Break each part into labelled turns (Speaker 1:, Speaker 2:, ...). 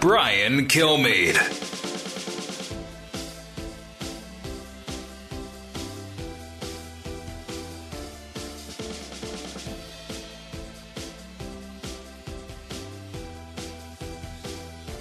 Speaker 1: Brian Kilmeade.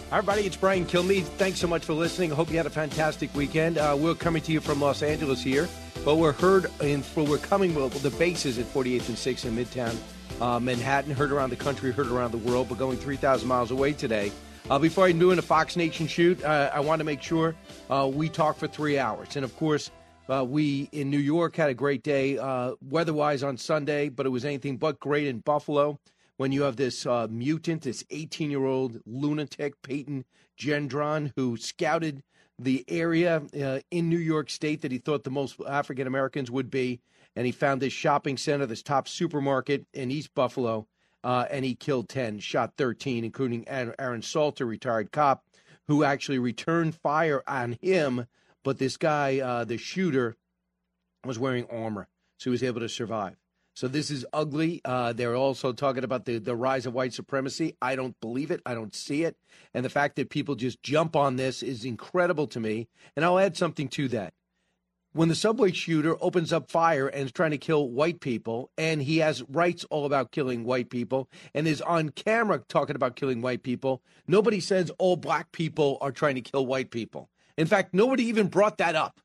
Speaker 2: Hi, everybody. It's Brian Kilmeade. Thanks so much for listening. I hope you had a fantastic weekend. Uh, we're coming to you from Los Angeles here, but we're heard in, we're coming, well, the base is at 48th and 6th in Midtown uh, Manhattan, heard around the country, heard around the world, but going 3,000 miles away today. Uh, before I'm doing a Fox Nation shoot, uh, I want to make sure uh, we talk for three hours. And of course, uh, we in New York had a great day uh, weather wise on Sunday, but it was anything but great in Buffalo when you have this uh, mutant, this 18 year old lunatic, Peyton Gendron, who scouted the area in New York State that he thought the most African Americans would be. And he found this shopping center, this top supermarket in East Buffalo, uh, and he killed 10, shot 13, including Aaron Salter, retired cop, who actually returned fire on him. But this guy, uh, the shooter, was wearing armor, so he was able to survive. So this is ugly. Uh, they're also talking about the, the rise of white supremacy. I don't believe it. I don't see it. And the fact that people just jump on this is incredible to me. And I'll add something to that. When the subway shooter opens up fire and is trying to kill white people, and he has rights all about killing white people, and is on camera talking about killing white people, nobody says all black people are trying to kill white people. In fact, nobody even brought that up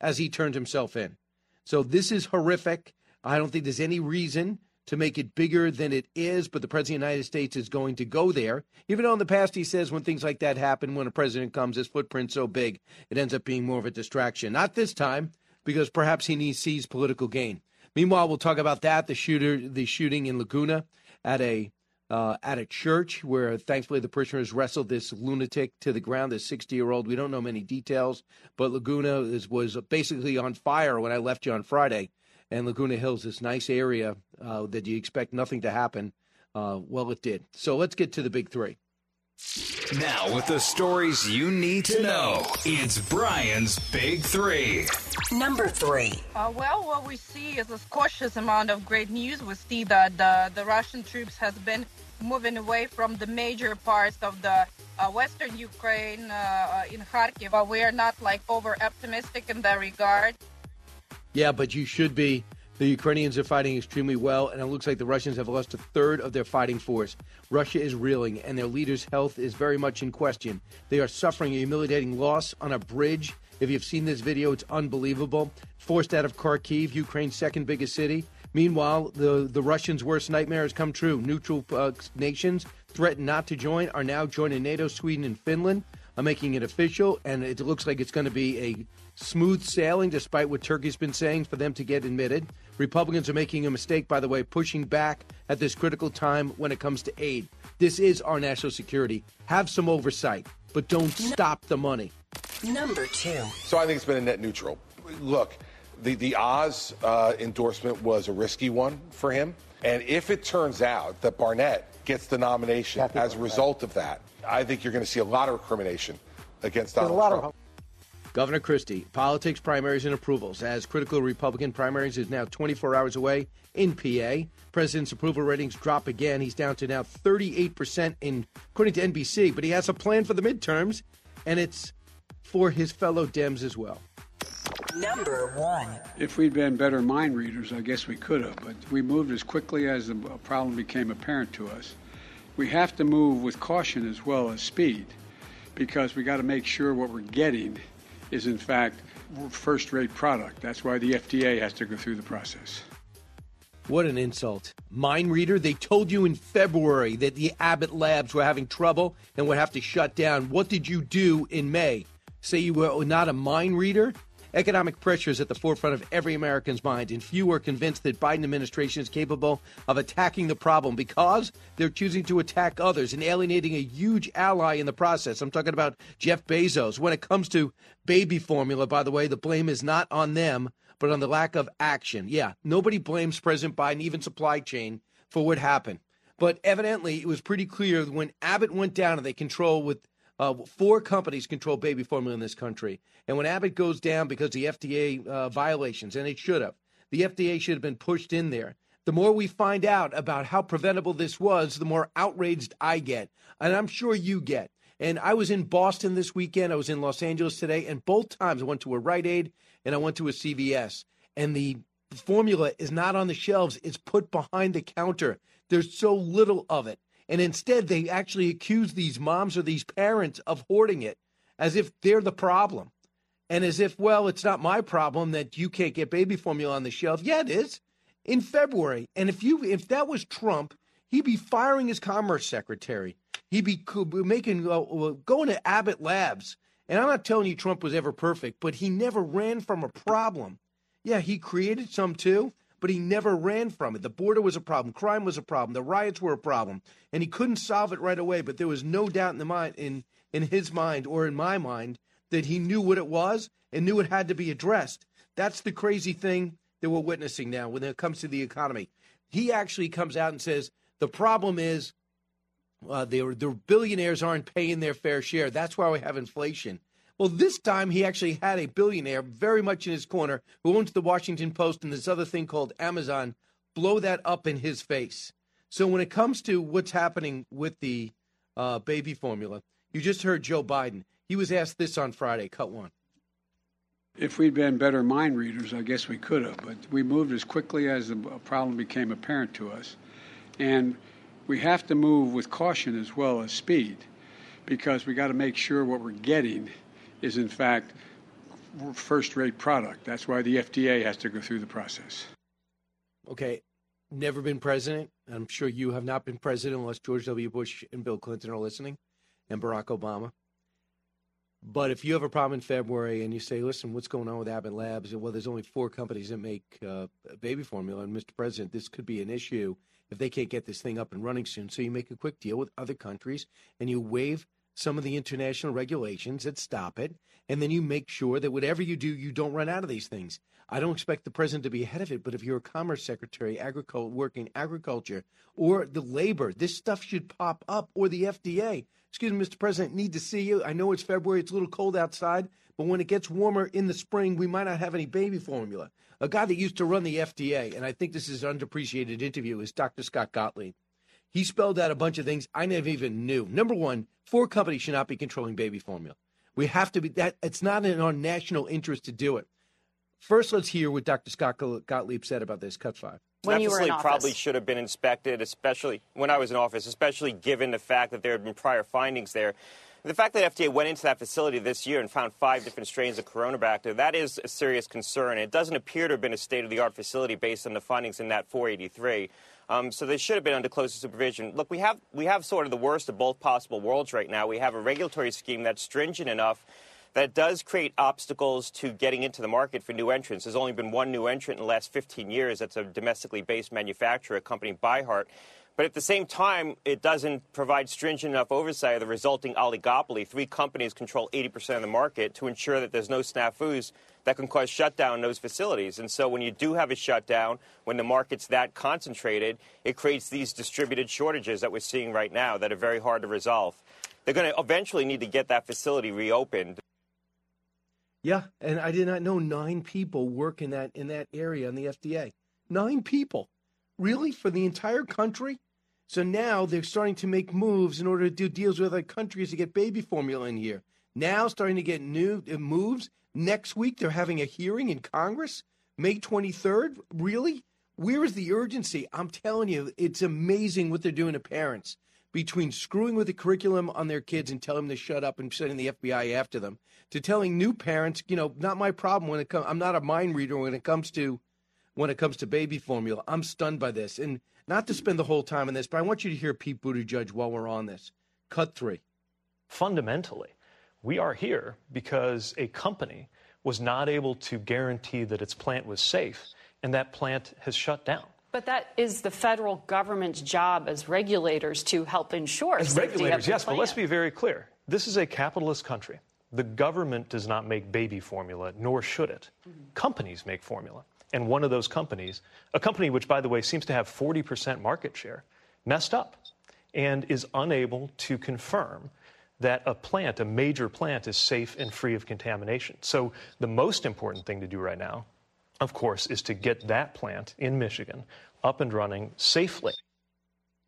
Speaker 2: as he turned himself in. So this is horrific. I don't think there's any reason to make it bigger than it is, but the President of the United States is going to go there. Even though in the past he says when things like that happen, when a president comes, his footprint's so big, it ends up being more of a distraction. Not this time, because perhaps he needs sees political gain. Meanwhile, we'll talk about that, the shooter, the shooting in Laguna at a uh, at a church where thankfully the parishioners wrestled this lunatic to the ground, this 60 year old. We don't know many details, but Laguna is, was basically on fire when I left you on Friday and Laguna Hills, this nice area uh, that you expect nothing to happen. Uh, well, it did. So let's get to the big three.
Speaker 1: Now, with the stories you need to know, it's Brian's Big Three.
Speaker 3: Number three.
Speaker 4: Uh, well, what we see is a cautious amount of great news. We see that the, the Russian troops has been moving away from the major parts of the uh, western Ukraine uh, in Kharkiv. but we are not like over optimistic in that regard.
Speaker 2: Yeah, but you should be. The Ukrainians are fighting extremely well, and it looks like the Russians have lost a third of their fighting force. Russia is reeling, and their leader's health is very much in question. They are suffering a humiliating loss on a bridge. If you've seen this video, it's unbelievable. Forced out of Kharkiv, Ukraine's second biggest city. Meanwhile, the, the Russians' worst nightmare has come true. Neutral uh, nations threatened not to join are now joining NATO, Sweden, and Finland are making it official, and it looks like it's going to be a smooth sailing, despite what Turkey's been saying, for them to get admitted. Republicans are making a mistake, by the way, pushing back at this critical time when it comes to aid. This is our national security. Have some oversight, but don't stop the money.
Speaker 3: Number two.
Speaker 5: So I think it's been a net neutral. Look, the, the Oz uh, endorsement was a risky one for him. And if it turns out that Barnett gets the nomination as a result of that, I think you're going to see a lot of recrimination against Donald Trump. Of-
Speaker 2: Governor Christie, politics, primaries, and approvals. As critical Republican primaries is now 24 hours away in PA. President's approval ratings drop again. He's down to now 38% in, according to NBC, but he has a plan for the midterms, and it's for his fellow Dems as well.
Speaker 3: Number one.
Speaker 6: If we'd been better mind readers, I guess we could have, but we moved as quickly as the problem became apparent to us. We have to move with caution as well as speed because we got to make sure what we're getting is in fact first rate product. That's why the FDA has to go through the process.
Speaker 2: What an insult. Mind reader, they told you in February that the Abbott labs were having trouble and would have to shut down. What did you do in May? Say you were not a mind reader? Economic pressure is at the forefront of every American's mind, and few are convinced that Biden administration is capable of attacking the problem because they're choosing to attack others and alienating a huge ally in the process. I'm talking about Jeff Bezos. When it comes to baby formula, by the way, the blame is not on them, but on the lack of action. Yeah, nobody blames President Biden, even supply chain, for what happened. But evidently, it was pretty clear when Abbott went down and they control with uh, four companies control baby formula in this country. And when Abbott goes down because the FDA uh, violations, and it should have, the FDA should have been pushed in there. The more we find out about how preventable this was, the more outraged I get. And I'm sure you get. And I was in Boston this weekend. I was in Los Angeles today. And both times I went to a Rite Aid and I went to a CVS. And the formula is not on the shelves, it's put behind the counter. There's so little of it. And instead, they actually accuse these moms or these parents of hoarding it as if they're the problem. And as if, well, it's not my problem that you can't get baby formula on the shelf. Yeah, it is. In February. And if you if that was Trump, he'd be firing his commerce secretary. He'd be making uh, going to Abbott Labs. And I'm not telling you Trump was ever perfect, but he never ran from a problem. Yeah, he created some too, but he never ran from it. The border was a problem, crime was a problem, the riots were a problem, and he couldn't solve it right away. But there was no doubt in the mind in in his mind or in my mind that he knew what it was and knew it had to be addressed. That's the crazy thing that we're witnessing now when it comes to the economy. He actually comes out and says the problem is uh, the, the billionaires aren't paying their fair share. That's why we have inflation. Well, this time he actually had a billionaire very much in his corner who owns the Washington Post and this other thing called Amazon blow that up in his face. So when it comes to what's happening with the uh, baby formula, you just heard Joe Biden. He was asked this on Friday. Cut one.
Speaker 6: If we'd been better mind readers, I guess we could have, but we moved as quickly as the problem became apparent to us. And we have to move with caution as well as speed because we got to make sure what we're getting is in fact first-rate product. That's why the FDA has to go through the process.
Speaker 2: Okay, never been president. I'm sure you have not been president unless George W. Bush and Bill Clinton are listening, and Barack Obama. But if you have a problem in February and you say, "Listen, what's going on with Abbott Labs?" Well, there's only four companies that make uh, baby formula, and Mr. President, this could be an issue if they can't get this thing up and running soon. So you make a quick deal with other countries and you waive some of the international regulations that stop it. And then you make sure that whatever you do, you don't run out of these things. I don't expect the president to be ahead of it, but if you're a commerce secretary, agriculture, working agriculture, or the labor, this stuff should pop up, or the FDA. Excuse me, Mr. President, need to see you. I know it's February, it's a little cold outside, but when it gets warmer in the spring, we might not have any baby formula. A guy that used to run the FDA, and I think this is an underappreciated interview, is Dr. Scott Gottlieb. He spelled out a bunch of things I never even knew. Number one, four companies should not be controlling baby formula. We have to be that. It's not in our national interest to do it. First, let's hear what Dr. Scott Gottlieb said about this. Cut five.
Speaker 7: When that facility probably should have been inspected, especially when I was in office, especially given the fact that there had been prior findings there. The fact that FDA went into that facility this year and found five different strains of Cronobacter, that is a serious concern. It doesn't appear to have been a state of the art facility based on the findings in that 483. Um, so they should have been under closer supervision. Look, we have we have sort of the worst of both possible worlds right now. We have a regulatory scheme that's stringent enough that does create obstacles to getting into the market for new entrants. There's only been one new entrant in the last 15 years. That's a domestically based manufacturer, a company ByHeart. But at the same time, it doesn't provide stringent enough oversight of the resulting oligopoly. Three companies control 80% of the market to ensure that there's no snafus that can cause shutdown in those facilities. And so when you do have a shutdown, when the market's that concentrated, it creates these distributed shortages that we're seeing right now that are very hard to resolve. They're going to eventually need to get that facility reopened.
Speaker 2: Yeah, and I did not know nine people work in that in that area in the FDA. Nine people. Really? For the entire country? So now they're starting to make moves in order to do deals with other countries to get baby formula in here. Now starting to get new uh, moves Next week, they're having a hearing in Congress, May 23rd. Really? Where is the urgency? I'm telling you, it's amazing what they're doing to parents between screwing with the curriculum on their kids and telling them to shut up and sending the FBI after them, to telling new parents, you know, not my problem when it comes. I'm not a mind reader when it comes to when it comes to baby formula. I'm stunned by this, and not to spend the whole time on this, but I want you to hear Pete Buttigieg while we're on this. Cut three.
Speaker 8: Fundamentally, we are here because a company was not able to guarantee that its plant was safe, and that plant has shut down.
Speaker 9: But that is the federal government's job as regulators to help ensure
Speaker 8: As
Speaker 9: safety
Speaker 8: regulators,
Speaker 9: of the
Speaker 8: yes, but let's be very clear. This is a capitalist country. The government does not make baby formula, nor should it. Mm-hmm. Companies make formula. And one of those companies, a company which, by the way, seems to have 40% market share, messed up and is unable to confirm that a plant, a major plant, is safe and free of contamination. So the most important thing to do right now, of course, is to get that plant in Michigan up and running safely.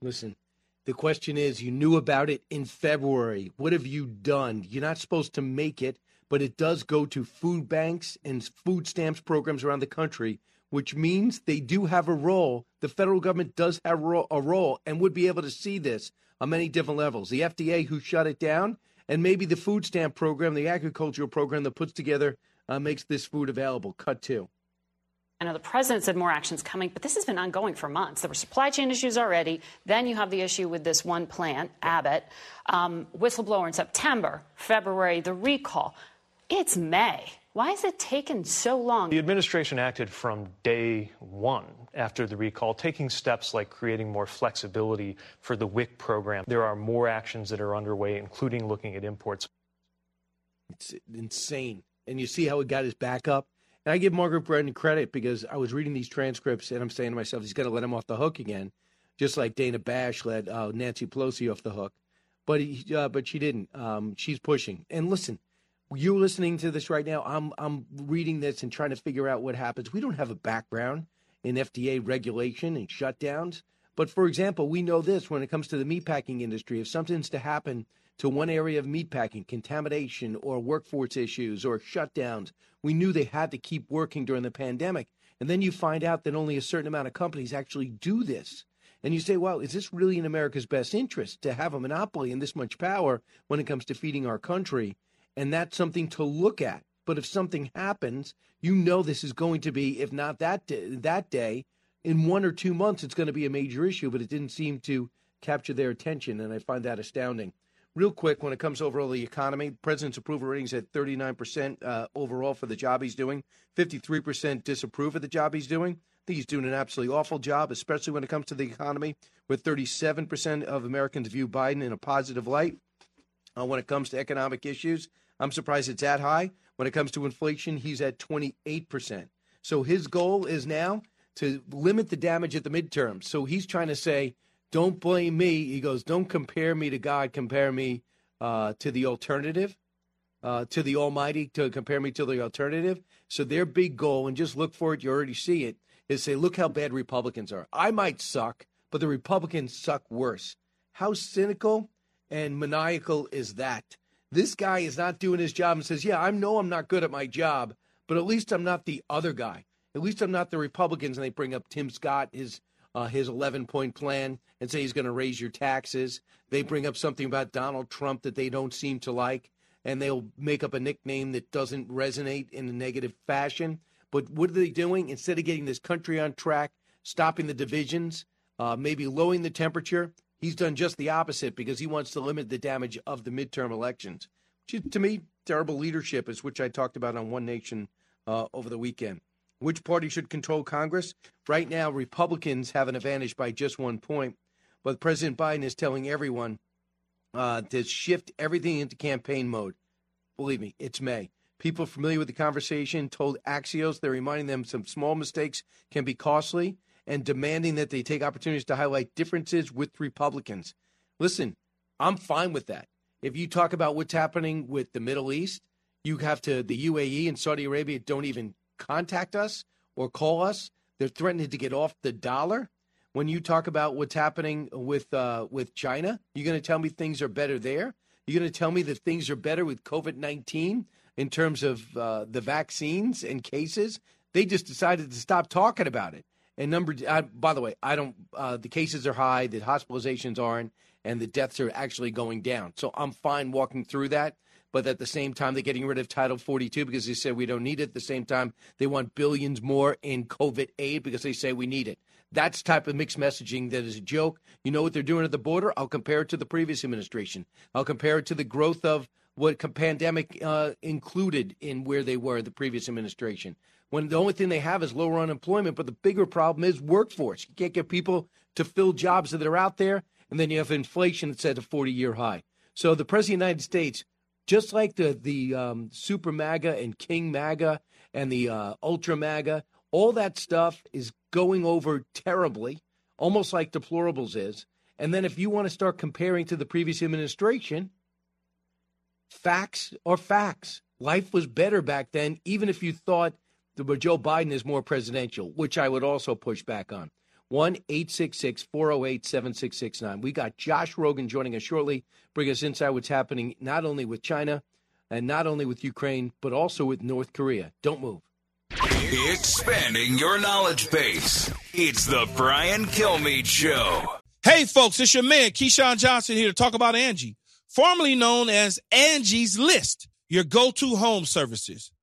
Speaker 2: Listen, the question is you knew about it in February. What have you done? You're not supposed to make it, but it does go to food banks and food stamps programs around the country, which means they do have a role. The federal government does have a role and would be able to see this on many different levels. The FDA, who shut it down, and maybe the food stamp program, the agricultural program that puts together, uh, makes this food available. Cut two.
Speaker 9: I know the president said more actions coming, but this has been ongoing for months. There were supply chain issues already. Then you have the issue with this one plant, Abbott, um, whistleblower in September, February, the recall. It's May. Why has it taken so long?
Speaker 8: The administration acted from day one after the recall, taking steps like creating more flexibility for the WIC program. There are more actions that are underway, including looking at imports.
Speaker 2: It's insane. And you see how it got his back up. And I give Margaret Brennan credit because I was reading these transcripts and I'm saying to myself, he's going to let him off the hook again, just like Dana Bash let uh, Nancy Pelosi off the hook. But he, uh, but she didn't. Um, she's pushing. And listen, you're listening to this right now. I'm I'm reading this and trying to figure out what happens. We don't have a background in FDA regulation and shutdowns. But for example, we know this when it comes to the meatpacking industry. If something's to happen to one area of meatpacking, contamination or workforce issues or shutdowns, we knew they had to keep working during the pandemic. And then you find out that only a certain amount of companies actually do this. And you say, well, is this really in America's best interest to have a monopoly and this much power when it comes to feeding our country? And that's something to look at. But if something happens, you know this is going to be, if not that day, that day, in one or two months, it's going to be a major issue. But it didn't seem to capture their attention, and I find that astounding. Real quick, when it comes to overall the economy, president's approval ratings at 39% uh, overall for the job he's doing, 53% disapprove of the job he's doing. I think he's doing an absolutely awful job, especially when it comes to the economy, with 37% of Americans view Biden in a positive light. Uh, when it comes to economic issues, I'm surprised it's that high. When it comes to inflation, he's at 28%. So his goal is now to limit the damage at the midterms. So he's trying to say, don't blame me. He goes, don't compare me to God, compare me uh, to the alternative, uh, to the Almighty, to compare me to the alternative. So their big goal, and just look for it, you already see it, is say, look how bad Republicans are. I might suck, but the Republicans suck worse. How cynical and maniacal is that? This guy is not doing his job and says, yeah, I know I'm not good at my job, but at least I'm not the other guy. At least I'm not the Republicans. And they bring up Tim Scott, his uh, his 11 point plan and say he's going to raise your taxes. They bring up something about Donald Trump that they don't seem to like, and they'll make up a nickname that doesn't resonate in a negative fashion. But what are they doing? Instead of getting this country on track, stopping the divisions, uh, maybe lowering the temperature, he's done just the opposite because he wants to limit the damage of the midterm elections. Which, to me, terrible leadership is which I talked about on One Nation uh, over the weekend. Which party should control Congress? Right now, Republicans have an advantage by just one point, but President Biden is telling everyone uh, to shift everything into campaign mode. Believe me, it's May. People familiar with the conversation told Axios they're reminding them some small mistakes can be costly and demanding that they take opportunities to highlight differences with Republicans. Listen, I'm fine with that. If you talk about what's happening with the Middle East, you have to, the UAE and Saudi Arabia don't even contact us or call us. They're threatening to get off the dollar. When you talk about what's happening with uh, with China, you're going to tell me things are better there. You're going to tell me that things are better with COVID nineteen in terms of uh, the vaccines and cases. They just decided to stop talking about it. And number, uh, by the way, I don't. Uh, the cases are high, the hospitalizations aren't, and the deaths are actually going down. So I'm fine walking through that but at the same time, they're getting rid of Title 42 because they said we don't need it. At the same time, they want billions more in COVID aid because they say we need it. That's type of mixed messaging that is a joke. You know what they're doing at the border? I'll compare it to the previous administration. I'll compare it to the growth of what pandemic uh, included in where they were the previous administration. When the only thing they have is lower unemployment, but the bigger problem is workforce. You can't get people to fill jobs that are out there, and then you have inflation that's at a 40-year high. So the president of the United States, just like the the um, super MAGA and King MAGA and the uh, ultra MAGA, all that stuff is going over terribly, almost like deplorables is. And then if you want to start comparing to the previous administration, facts are facts. Life was better back then, even if you thought that Joe Biden is more presidential, which I would also push back on. 1 866 408 7669. We got Josh Rogin joining us shortly, bring us inside what's happening not only with China and not only with Ukraine, but also with North Korea. Don't move.
Speaker 1: Expanding your knowledge base. It's the Brian Kilmeade Show.
Speaker 10: Hey, folks, it's your man, Keyshawn Johnson, here to talk about Angie, formerly known as Angie's List, your go to home services.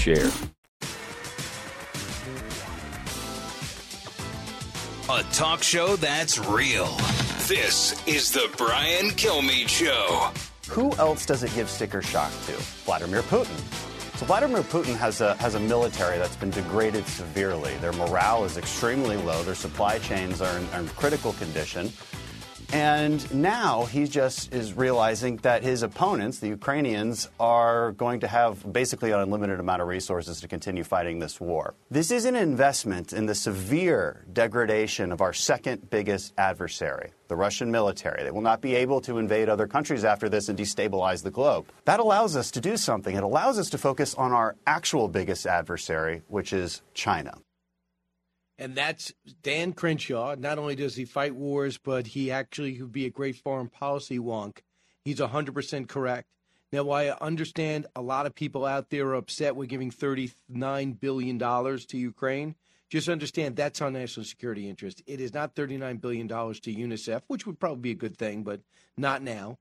Speaker 11: share.
Speaker 1: A talk show that's real. This is the Brian Kilmeade Show.
Speaker 12: Who else does it give sticker shock to? Vladimir Putin. So Vladimir Putin has a has a military that's been degraded severely. Their morale is extremely low. Their supply chains are in, are in critical condition. And now he just is realizing that his opponents, the Ukrainians, are going to have basically an unlimited amount of resources to continue fighting this war. This is an investment in the severe degradation of our second biggest adversary, the Russian military. They will not be able to invade other countries after this and destabilize the globe. That allows us to do something. It allows us to focus on our actual biggest adversary, which is China.
Speaker 2: And that's Dan Crenshaw. Not only does he fight wars, but he actually could be a great foreign policy wonk. He's 100% correct. Now, I understand a lot of people out there are upset with giving $39 billion to Ukraine. Just understand that's our national security interest. It is not $39 billion to UNICEF, which would probably be a good thing, but not now.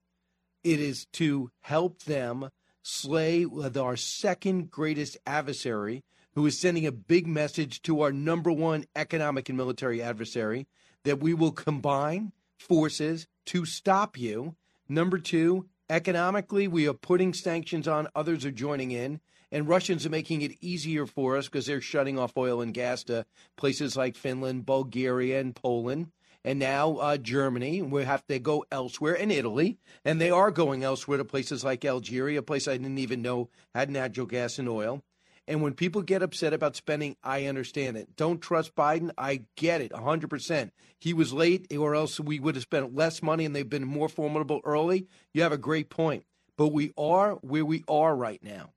Speaker 2: It is to help them slay our second greatest adversary, who is sending a big message to our number one economic and military adversary that we will combine forces to stop you. Number two, economically, we are putting sanctions on, others are joining in. And Russians are making it easier for us because they're shutting off oil and gas to places like Finland, Bulgaria, and Poland and now uh, Germany. We have to go elsewhere, and Italy, and they are going elsewhere to places like Algeria, a place I didn't even know had natural gas and oil. And when people get upset about spending, I understand it. Don't trust Biden. I get it 100%. He was late, or else we would have spent less money and they've been more formidable early. You have a great point. But we are where we are right now.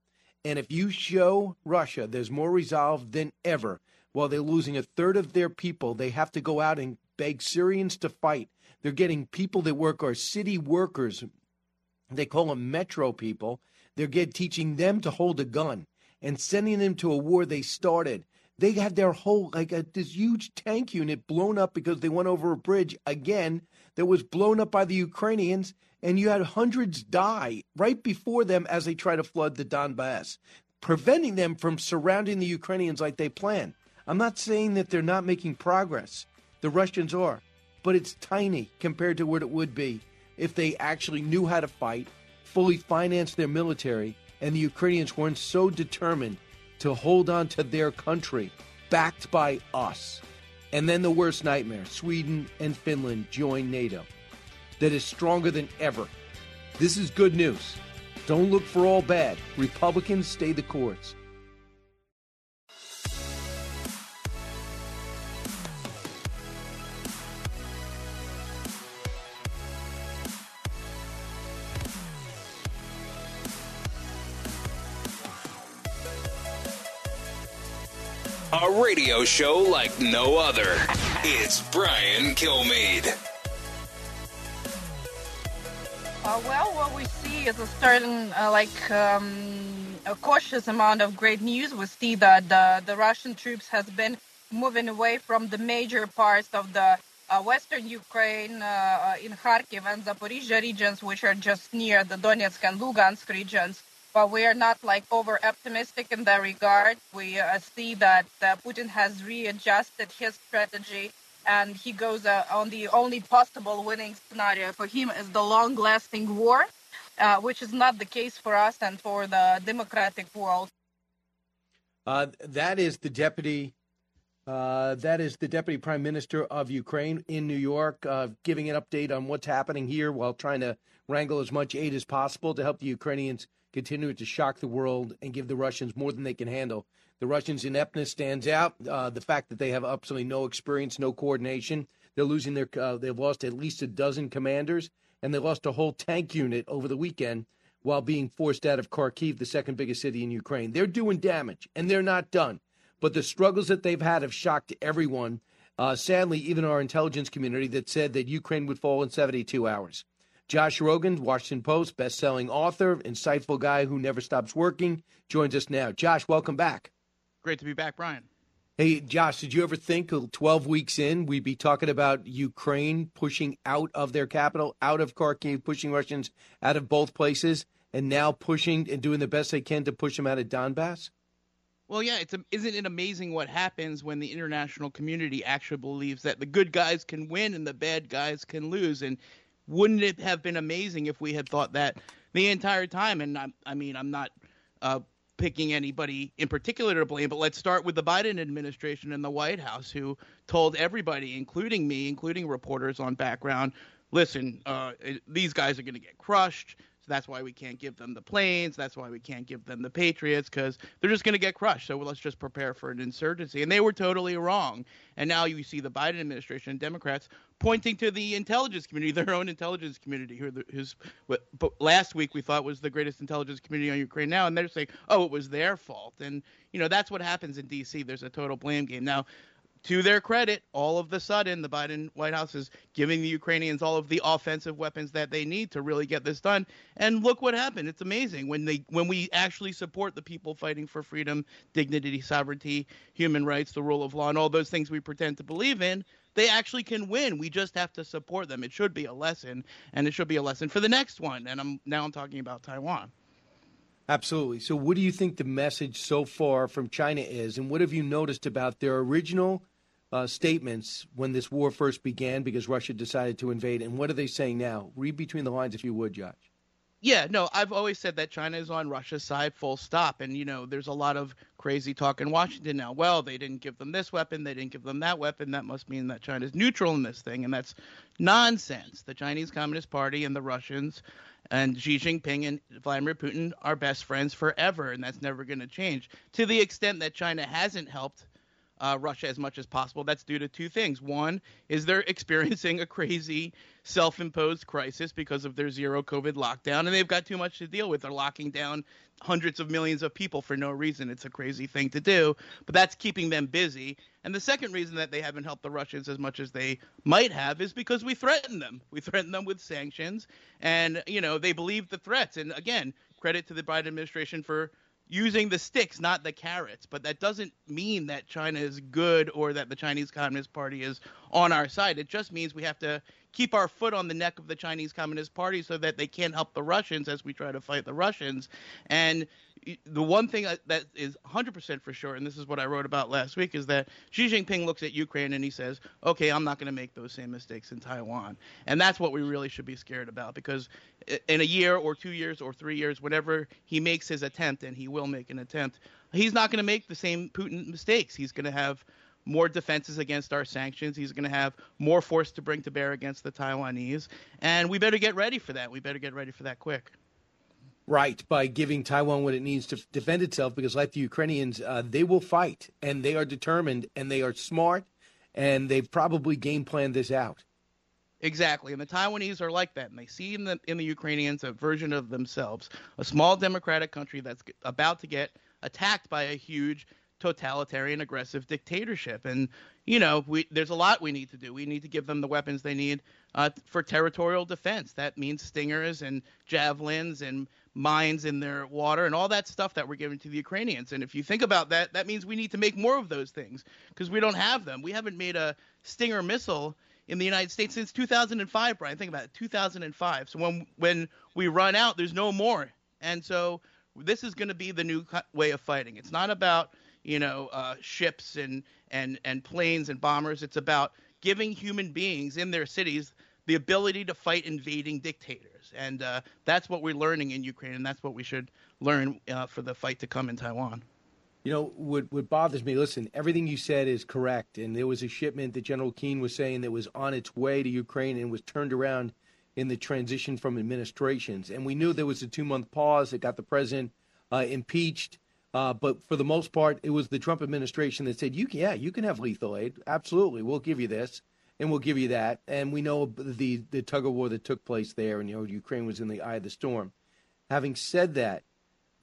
Speaker 2: And if you show Russia there's more resolve than ever, while they're losing a third of their people, they have to go out and beg Syrians to fight. They're getting people that work are city workers. They call them metro people. They're get, teaching them to hold a gun and sending them to a war they started. They had their whole like a, this huge tank unit blown up because they went over a bridge again that was blown up by the Ukrainians, and you had hundreds die right before them as they try to flood the Donbass, preventing them from surrounding the Ukrainians like they planned. I'm not saying that they're not making progress. The Russians are, but it's tiny compared to what it would be if they actually knew how to fight, fully financed their military, and the Ukrainians weren't so determined to hold on to their country, backed by us. And then the worst nightmare Sweden and Finland join NATO. That is stronger than ever. This is good news. Don't look for all bad. Republicans stay the course.
Speaker 1: Radio show like no other. It's Brian Kilmeade.
Speaker 4: Uh, well, what we see is a certain, uh, like, um, a cautious amount of great news. We see that the, the Russian troops has been moving away from the major parts of the uh, western Ukraine uh, in Kharkiv and Zaporizhia regions, which are just near the Donetsk and Lugansk regions but we are not like over optimistic in that regard. We uh, see that uh, Putin has readjusted his strategy and he goes uh, on the only possible winning scenario for him is the long lasting war, uh, which is not the case for us and for the democratic world.
Speaker 2: Uh, that is the deputy. Uh, that is the deputy prime minister of Ukraine in New York, giving an update on what's happening here while trying to wrangle as much aid as possible to help the Ukrainians continue to shock the world and give the Russians more than they can handle. The Russians' ineptness stands out. Uh, the fact that they have absolutely no experience, no coordination. They're losing their. Uh, they've lost at least a dozen commanders, and they lost a whole tank unit over the weekend while being forced out of Kharkiv, the second biggest city in Ukraine. They're doing damage, and they're not done. But the struggles that they've had have shocked everyone. Uh, sadly, even our intelligence community that said that Ukraine would fall in 72 hours. Josh Rogin, Washington Post, best-selling author, insightful guy who never stops working, joins us now. Josh, welcome back.
Speaker 13: Great to be back, Brian.
Speaker 2: Hey, Josh, did you ever think 12 weeks in we'd be talking about Ukraine pushing out of their capital, out of Kharkiv, pushing Russians out of both places, and now pushing and doing the best they can to push them out of Donbass?
Speaker 13: Well, yeah, it's a, isn't it amazing what happens when the international community actually believes that the good guys can win and the bad guys can lose? And wouldn't it have been amazing if we had thought that the entire time? And I, I mean, I'm not uh, picking anybody in particular to blame, but let's start with the Biden administration and the White House, who told everybody, including me, including reporters on background, listen, uh, these guys are going to get crushed. So that's why we can't give them the planes. That's why we can't give them the Patriots because they're just going to get crushed. So let's just prepare for an insurgency. And they were totally wrong. And now you see the Biden administration and Democrats pointing to the intelligence community, their own intelligence community, who who's what last week we thought was the greatest intelligence community on Ukraine now, and they're saying, oh, it was their fault. And you know that's what happens in D.C. There's a total blame game. Now to their credit, all of the sudden, the Biden White House is giving the Ukrainians all of the offensive weapons that they need to really get this done. And look what happened. It's amazing when they when we actually support the people fighting for freedom, dignity, sovereignty, human rights, the rule of law, and all those things we pretend to believe in. They actually can win. We just have to support them. It should be a lesson, and it should be a lesson for the next one. And I'm now I'm talking about Taiwan.
Speaker 2: Absolutely. So, what do you think the message so far from China is, and what have you noticed about their original uh, statements when this war first began because Russia decided to invade. And what are they saying now? Read between the lines if you would, Josh.
Speaker 13: Yeah, no, I've always said that China is on Russia's side, full stop. And, you know, there's a lot of crazy talk in Washington now. Well, they didn't give them this weapon, they didn't give them that weapon. That must mean that China's neutral in this thing. And that's nonsense. The Chinese Communist Party and the Russians and Xi Jinping and Vladimir Putin are best friends forever. And that's never going to change. To the extent that China hasn't helped uh, Russia as much as possible. That's due to two things. One is they're experiencing a crazy self imposed crisis because of their zero COVID lockdown, and they've got too much to deal with. They're locking down hundreds of millions of people for no reason. It's a crazy thing to do, but that's keeping them busy. And the second reason that they haven't helped the Russians as much as they might have is because we threatened them. We threatened them with sanctions, and you know they believe the threats. And again, credit to the Biden administration for using the sticks, not the carrots. But that doesn't mean that China is good or that the Chinese Communist Party is on our side. It just means we have to keep our foot on the neck of the Chinese Communist Party so that they can't help the Russians as we try to fight the Russians. And the one thing uh, that is 100% for sure, and this is what I wrote about last week, is that Xi Jinping looks at Ukraine and he says, okay, I'm not going to make those same mistakes in Taiwan. And that's what we really should be scared about because in a year or two years or three years, whenever he makes his attempt, and he will make an attempt, he's not going to make the same Putin mistakes. He's going to have more defenses against our sanctions. He's going to have more force to bring to bear against the Taiwanese. And we better get ready for that. We better get ready for that quick.
Speaker 2: Right, by giving Taiwan what it needs to defend itself, because like the Ukrainians, uh, they will fight and they are determined and they are smart and they've probably game planned this out.
Speaker 13: Exactly, and the Taiwanese are like that, and they see in the in the Ukrainians a version of themselves, a small democratic country that's about to get attacked by a huge totalitarian aggressive dictatorship and you know we there's a lot we need to do we need to give them the weapons they need uh, for territorial defense that means stingers and javelins and mines in their water and all that stuff that we're giving to the Ukrainians. And if you think about that, that means we need to make more of those things because we don't have them. We haven't made a Stinger missile in the United States since 2005, Brian. Think about it, 2005. So when when we run out, there's no more. And so this is going to be the new way of fighting. It's not about you know uh, ships and and and planes and bombers. It's about giving human beings in their cities the ability to fight invading dictators and uh, that's what we're learning in Ukraine, and that's what we should learn uh, for the fight to come in Taiwan.
Speaker 2: You know, what, what bothers me, listen, everything you said is correct. And there was a shipment that General Keane was saying that was on its way to Ukraine and was turned around in the transition from administrations. And we knew there was a two month pause that got the president uh, impeached. Uh, but for the most part, it was the Trump administration that said, "You can, yeah, you can have lethal aid. Absolutely, we'll give you this." and we'll give you that. And we know the the tug of war that took place there, and you know Ukraine was in the eye of the storm. Having said that,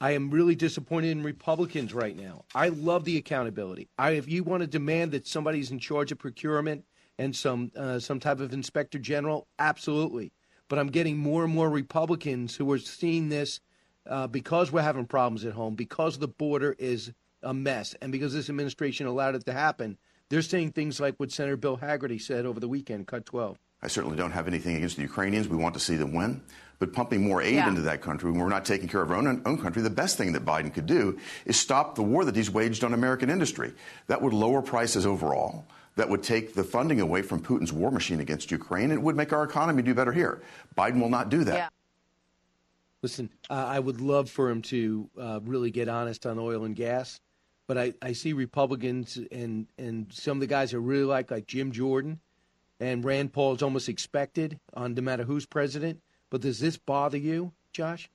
Speaker 2: I am really disappointed in Republicans right now. I love the accountability. I, if you want to demand that somebody's in charge of procurement and some uh, some type of inspector general, absolutely. But I'm getting more and more Republicans who are seeing this uh, because we're having problems at home, because the border is a mess, and because this administration allowed it to happen. They're saying things like what Senator Bill Hagerty said over the weekend, cut 12.
Speaker 14: I certainly don't have anything against the Ukrainians. We want to see them win. But pumping more aid yeah. into that country when we're not taking care of our own, own country, the best thing that Biden could do is stop the war that he's waged on American industry. That would lower prices overall. That would take the funding away from Putin's war machine against Ukraine. And it would make our economy do better here. Biden will not do that. Yeah.
Speaker 2: Listen, uh, I would love for him to uh, really get honest on oil and gas but I, I see Republicans and, and some of the guys I really like, like Jim Jordan and Rand Paul, is almost expected on no matter who's president. But does this bother you, Josh?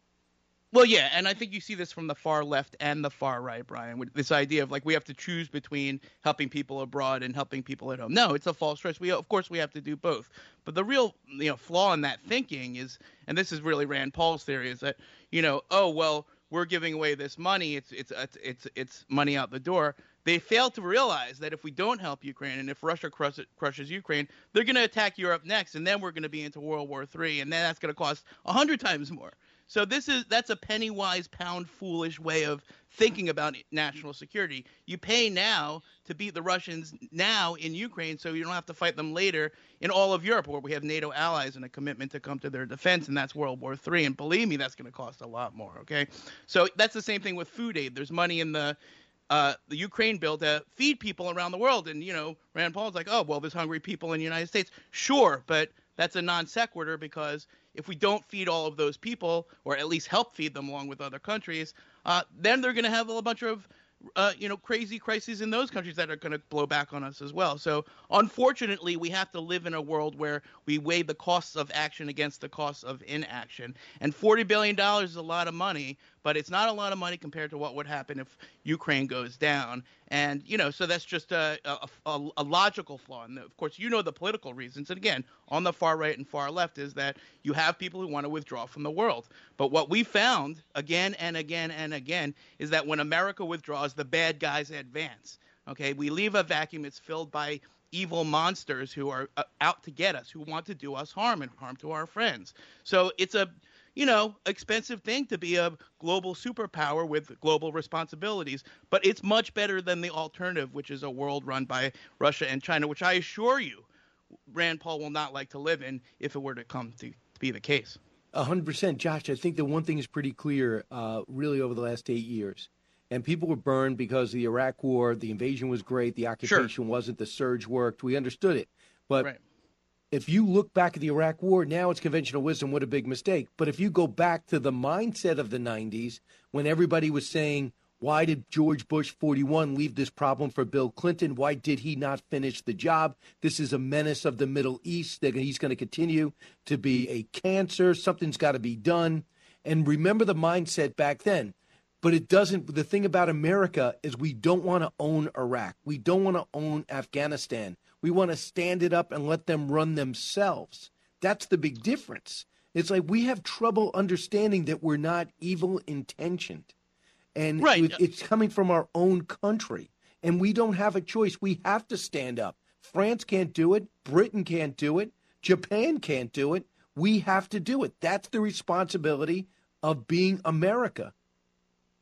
Speaker 13: Well, yeah, and I think you see this from the far left and the far right, Brian. With this idea of like we have to choose between helping people abroad and helping people at home. No, it's a false choice. We of course we have to do both. But the real you know flaw in that thinking is, and this is really Rand Paul's theory, is that you know oh well we're giving away this money. It's it's it's it's, it's money out the door. They fail to realize that if we don't help Ukraine and if Russia crushes, crushes Ukraine, they're going to attack Europe next, and then we're going to be into World War III, and then that's going to cost a hundred times more. So this is that's a penny wise pound foolish way of thinking about national security. You pay now to beat the Russians now in Ukraine so you don't have to fight them later in all of Europe where we have NATO allies and a commitment to come to their defense and that's World War III and believe me that's going to cost a lot more, okay? So that's the same thing with food aid. There's money in the uh, the Ukraine bill to feed people around the world and you know Rand Paul's like, "Oh, well there's hungry people in the United States." Sure, but that's a non sequitur because if we don't feed all of those people, or at least help feed them along with other countries, uh, then they're going to have a bunch of uh, you know, crazy crises in those countries that are going to blow back on us as well. So, unfortunately, we have to live in a world where we weigh the costs of action against the costs of inaction. And $40 billion is a lot of money, but it's not a lot of money compared to what would happen if Ukraine goes down. And you know, so that's just a a, a, logical flaw. And of course, you know the political reasons. And again, on the far right and far left is that you have people who want to withdraw from the world. But what we found again and again and again is that when America withdraws, the bad guys advance. Okay, we leave a vacuum. It's filled by evil monsters who are uh, out to get us, who want to do us harm and harm to our friends. So it's a you know, expensive thing to be a global superpower with global responsibilities, but it's much better than the alternative, which is a world run by Russia and China, which I assure you, Rand Paul will not like to live in if it were to come to, be the case.
Speaker 2: hundred percent, Josh. I think the one thing is pretty clear, uh, really, over the last eight years, and people were burned because the Iraq War, the invasion was great, the occupation sure. wasn't, the surge worked. We understood it, but right if you look back at the Iraq War, now it's conventional wisdom. What a big mistake. But if you go back to the mindset of the 90s, when everybody was saying, why did George Bush 41 leave this problem for Bill Clinton? Why did he not finish the job? This is a menace of the Middle East. He's going to continue to be a cancer. Something's got to be done. And remember the mindset back then. But it doesn't. The thing about America is we don't want to own Iraq. We don't want to own Afghanistan. We want to stand it up and let them run themselves. That's the big difference. It's like we have trouble understanding that we're not evil intentioned. And right. it's coming from our own country. And we don't have a choice. We have to stand up. France can't do it. Britain can't do it. Japan can't do it. We have to do it. That's the responsibility of being America.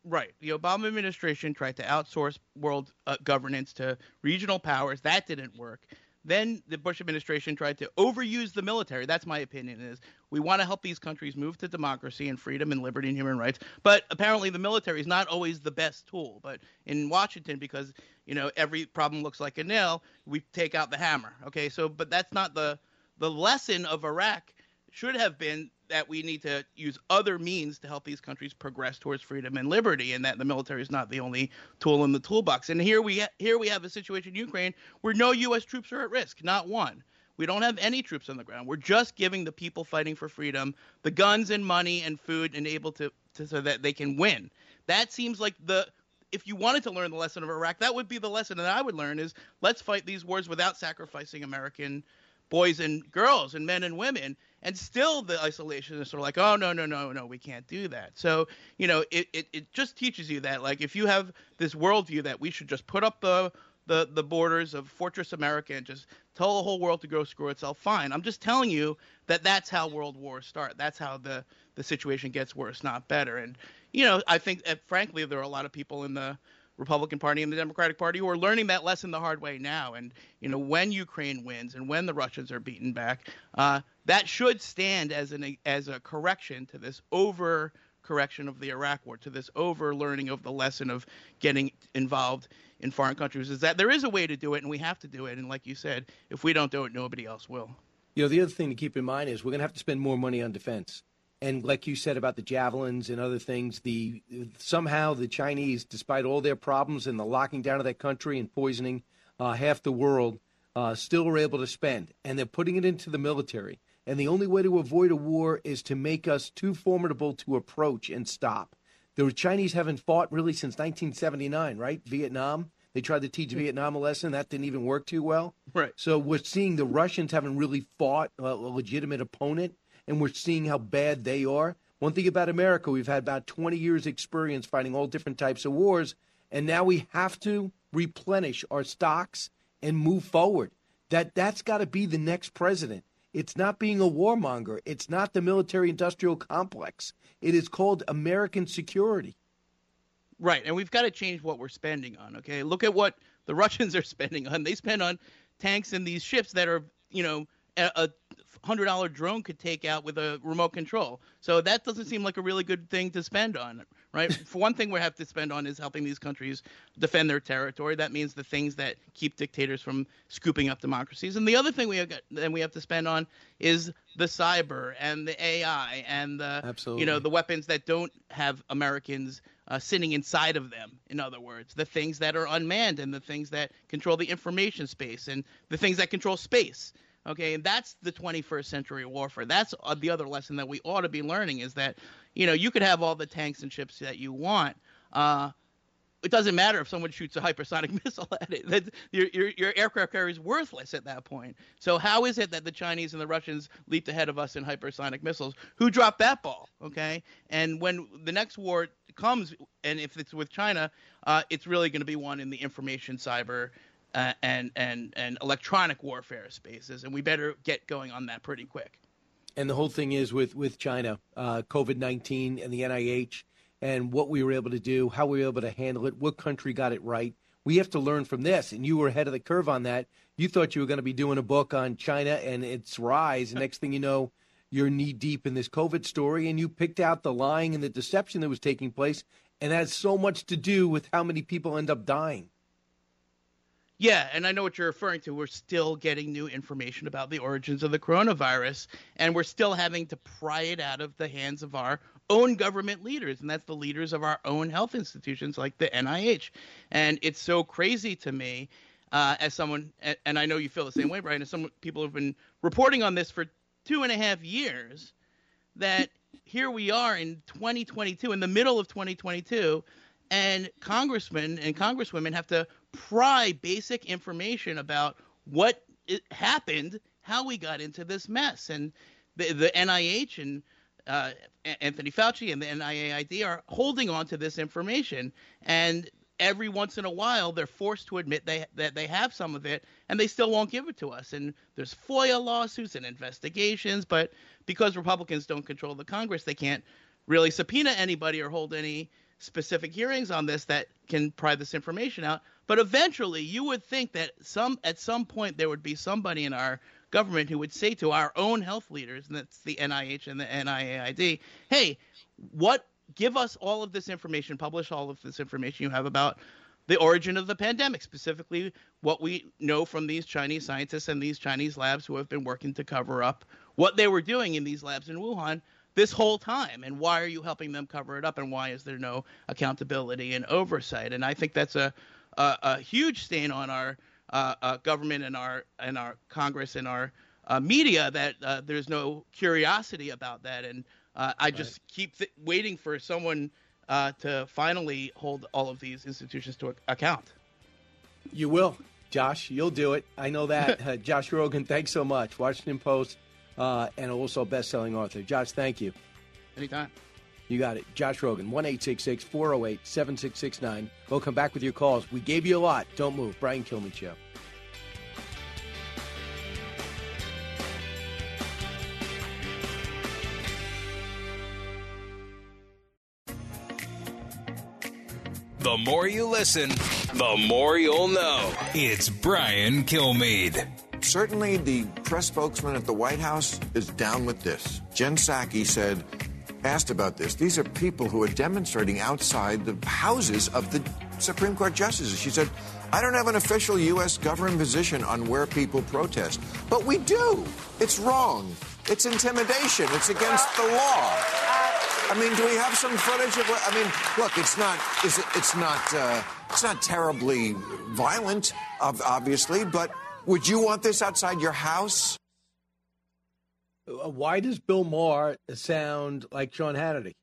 Speaker 13: Right. The Obama administration tried to outsource world uh, governance to regional powers. That didn't work. Then the Bush administration tried to overuse the military. That's my opinion is we want to help these countries move to democracy and freedom and liberty and human rights. But apparently the military is not always the best tool. But in Washington because, you know, every problem looks like a nail, we take out the hammer. Okay? So but that's not the the lesson of Iraq should have been that we need to use other means to help these countries progress towards freedom and liberty, and that the military is not the only tool in the toolbox. And here we ha- here we have a situation in Ukraine where no U.S. troops are at risk, not one. We don't have any troops on the ground. We're just giving the people fighting for freedom the guns and money and food and able to, to so that they can win. That seems like the if you wanted to learn the lesson of Iraq, that would be the lesson that I would learn is let's fight these wars without sacrificing American boys and girls and men and women and still the isolationists are like oh no no no no we can't do that. So you know it, it, it just teaches you that like if you have this worldview that we should just put up the the, the borders of fortress america and just tell the whole world to go screw itself fine. I'm just telling you that that's how world wars start. That's how the the situation gets worse not better. And you know i think that frankly there are a lot of people in the Republican Party and the Democratic Party who are learning that lesson the hard way now. And you know, when Ukraine wins and when the Russians are beaten back, uh, that should stand as an as a correction to this over correction of the Iraq War, to this over learning of the lesson of getting involved in foreign countries. Is that there is a way to do it, and we have to do it. And like you said, if we don't do it, nobody else will.
Speaker 2: You know, the other thing to keep in mind is we're going to have to spend more money on defense and like you said about the javelins and other things, the somehow the Chinese, despite all their problems and the locking down of that country and poisoning uh, half the world, uh, still were able to spend, and they're putting it into the military. And the only way to avoid a war is to make us too formidable to approach and stop. The Chinese haven't fought really since 1979, right? Vietnam. They tried to teach Vietnam a lesson. That didn't even work too well.
Speaker 13: Right.
Speaker 2: So we're seeing the Russians haven't really fought a legitimate opponent and we're seeing how bad they are. One thing about America, we've had about 20 years' experience fighting all different types of wars, and now we have to replenish our stocks and move forward. That that's got to be the next president. It's not being a warmonger. It's not the military industrial complex. It is called American security.
Speaker 13: Right, and we've got to change what we're spending on. Okay, look at what the Russians are spending on. They spend on tanks and these ships that are, you know, a, a hundred dollar drone could take out with a remote control. So that doesn't seem like a really good thing to spend on, right? For one thing, we have to spend on is helping these countries defend their territory. That means the things that keep dictators from scooping up democracies. And the other thing we have got, then we have to spend on is the cyber and the AI and the
Speaker 2: Absolutely.
Speaker 13: you know the weapons that don't have Americans uh, sitting inside of them. In other words, the things that are unmanned and the things that control the information space and the things that control space. Okay, and that's the 21st century warfare. That's uh, the other lesson that we ought to be learning is that, you know, you could have all the tanks and ships that you want. Uh, it doesn't matter if someone shoots a hypersonic missile at it. Your, your, your aircraft carrier is worthless at that point. So how is it that the Chinese and the Russians leaped ahead of us in hypersonic missiles? Who dropped that ball? Okay, and when the next war comes, and if it's with China, uh, it's really going to be one in the information cyber. Uh, and and and electronic warfare spaces, and we better get going on that pretty quick.
Speaker 2: And the whole thing is with with China, uh, COVID nineteen, and the NIH and what we were able to do, how we were able to handle it, what country got it right. We have to learn from this, and you were ahead of the curve on that. You thought you were going to be doing a book on China and its rise, and next thing you know, you're knee deep in this COVID story, and you picked out the lying and the deception that was taking place, and that has so much to do with how many people end up dying.
Speaker 13: Yeah, and I know what you're referring to. We're still getting new information about the origins of the coronavirus, and we're still having to pry it out of the hands of our own government leaders, and that's the leaders of our own health institutions like the NIH. And it's so crazy to me, uh, as someone, and I know you feel the same way, Brian, as some people have been reporting on this for two and a half years, that here we are in 2022, in the middle of 2022, and congressmen and congresswomen have to pry basic information about what happened, how we got into this mess, and the, the NIH and uh, Anthony Fauci and the NIAID are holding on to this information, and every once in a while they're forced to admit they that they have some of it, and they still won't give it to us. And there's FOIA lawsuits and investigations, but because Republicans don't control the Congress, they can't really subpoena anybody or hold any specific hearings on this that can pry this information out. But eventually, you would think that some at some point there would be somebody in our government who would say to our own health leaders, and that's the NIH and the NIAID, hey, what give us all of this information, publish all of this information you have about the origin of the pandemic, specifically what we know from these Chinese scientists and these Chinese labs who have been working to cover up what they were doing in these labs in Wuhan this whole time and why are you helping them cover it up and why is there no accountability and oversight? And i think that's a a, a huge stain on our uh, uh, government and our and our Congress and our uh, media that uh, there's no curiosity about that, and uh, I just right. keep th- waiting for someone uh, to finally hold all of these institutions to account.
Speaker 2: You will, Josh. You'll do it. I know that. Josh Rogin, thanks so much. Washington Post and also best-selling author. Josh, thank you.
Speaker 13: Anytime.
Speaker 2: You got it. Josh Rogin, 1 408 7669. We'll come back with your calls. We gave you a lot. Don't move. Brian Kilmeade Show.
Speaker 1: The more you listen, the more you'll know. It's Brian Kilmeade.
Speaker 15: Certainly, the press spokesman at the White House is down with this. Jen Psaki said, asked about this. These are people who are demonstrating outside the houses of the Supreme Court justices. She said, I don't have an official U.S. government position on where people protest, but we do. It's wrong. It's intimidation. It's against the law. I mean, do we have some footage of? I mean, look, it's not. Is it, it's not. Uh, it's not terribly violent, obviously. But would you want this outside your house?
Speaker 2: Uh, why does Bill Maher sound like Sean Hannity?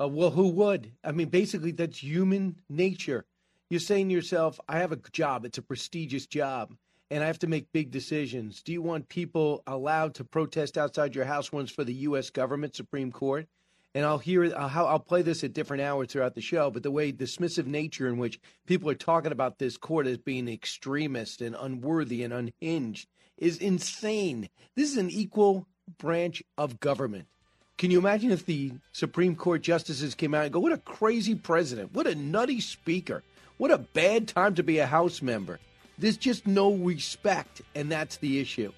Speaker 2: Uh, well, who would? I mean, basically, that's human nature. You're saying to yourself, I have a job, it's a prestigious job, and I have to make big decisions. Do you want people allowed to protest outside your house once for the U.S. government, Supreme Court? And I'll hear, I'll, I'll play this at different hours throughout the show, but the way dismissive nature in which people are talking about this court as being extremist and unworthy and unhinged is insane. This is an equal branch of government. Can you imagine if the Supreme Court justices came out and go, what a crazy president, what a nutty speaker, what a bad time to be a House member? There's just no respect, and that's the issue.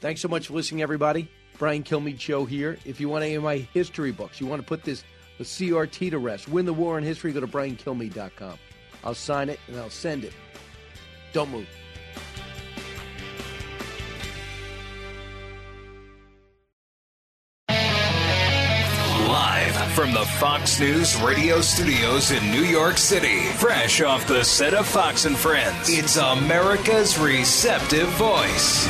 Speaker 2: Thanks so much for listening, everybody. Brian Kilmeade Show here. If you want any of my history books, you want to put this CRT to rest, win the war in history, go to briankilmeade.com. I'll sign it and I'll send it. Don't move.
Speaker 1: From the Fox News radio studios in New York City, fresh off the set of Fox and Friends, it's America's receptive voice.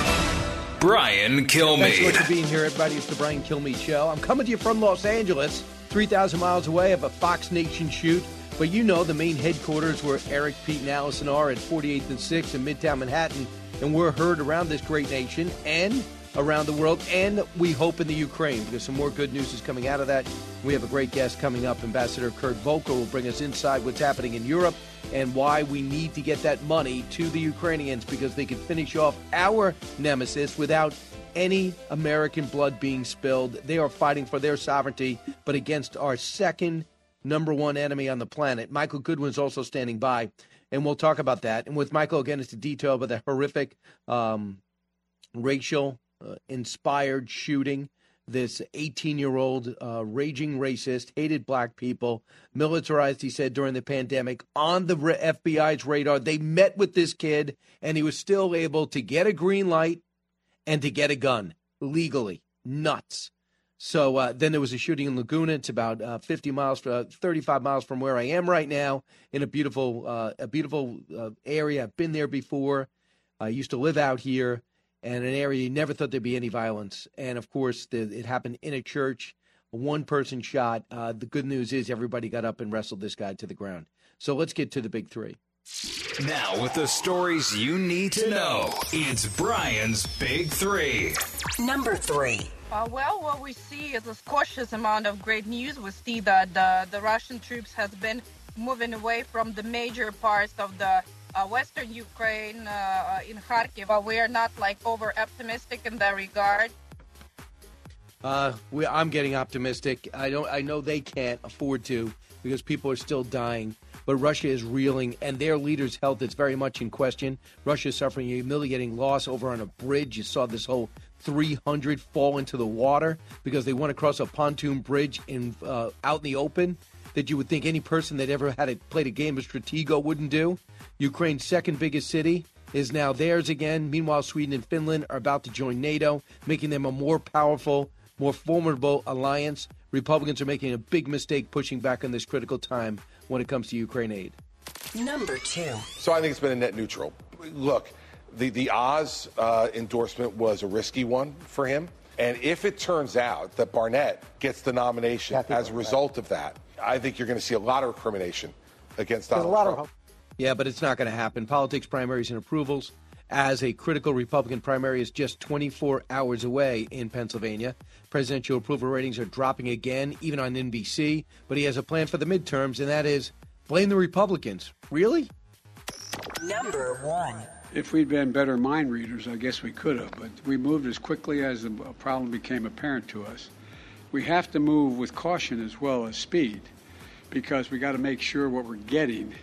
Speaker 1: Brian Kilmeade.
Speaker 2: Thanks so much for being here, everybody. It's the Brian Kilmeade Show. I'm coming to you from Los Angeles, 3,000 miles away of a Fox Nation shoot. But you know the main headquarters where Eric, Pete, and Allison are at 48th and 6th in Midtown Manhattan. And we're heard around this great nation and around the world, and we hope in the Ukraine because some more good news is coming out of that. We have a great guest coming up. Ambassador Kurt Volker will bring us inside what's happening in Europe and why we need to get that money to the Ukrainians because they can finish off our nemesis without any American blood being spilled. They are fighting for their sovereignty, but against our second number one enemy on the planet. Michael Goodwin's also standing by, and we'll talk about that. And with Michael, again, it's into detail about the horrific um, racial inspired shooting. This 18 year old uh, raging racist, hated black people, militarized, he said, during the pandemic on the FBI's radar. They met with this kid, and he was still able to get a green light and to get a gun legally. Nuts. So uh, then there was a shooting in Laguna. It's about uh, 50 miles, uh, 35 miles from where I am right now, in a beautiful, uh, a beautiful uh, area. I've been there before. I used to live out here and an area you never thought there'd be any violence. And of course, the, it happened in a church. One person shot. Uh, the good news is everybody got up and wrestled this guy to the ground. So let's get to the big three.
Speaker 1: Now, with the stories you need to know, it's Brian's Big Three.
Speaker 16: Number three.
Speaker 4: Uh, well, what we see is a cautious amount of great news. We see that the, the Russian troops has been moving away from the major parts of the uh, Western Ukraine, uh, in Kharkiv. Uh, we are not like over optimistic in that regard.
Speaker 2: Uh, we, I'm getting optimistic. I don't. I know they can't afford to because people are still dying. But Russia is reeling, and their leader's health is very much in question. Russia is suffering a humiliating loss over on a bridge. You saw this whole 300 fall into the water because they went across a pontoon bridge in uh, out in the open that you would think any person that ever had a, played a game of Stratego wouldn't do. Ukraine's second biggest city is now theirs again. Meanwhile, Sweden and Finland are about to join NATO, making them a more powerful, more formidable alliance. Republicans are making a big mistake pushing back on this critical time when it comes to Ukraine aid.
Speaker 16: Number two.
Speaker 5: So I think it's been a net neutral. Look, the, the Oz uh, endorsement was a risky one for him. And if it turns out that Barnette gets the nomination as a result of that, I think you're going to see a lot of recrimination against Donald Trump.
Speaker 2: Yeah, but it's not going to happen. Politics, primaries, and approvals. As a critical Republican primary is just 24 hours away in Pennsylvania, presidential approval ratings are dropping again, even on NBC. But he has a plan for the midterms, and that is blame the Republicans. Really?
Speaker 16: Number one.
Speaker 6: If we'd been better mind readers, I guess we could have, but we moved as quickly as the problem became apparent to us. We have to move with caution as well as speed because we got to make sure what we're getting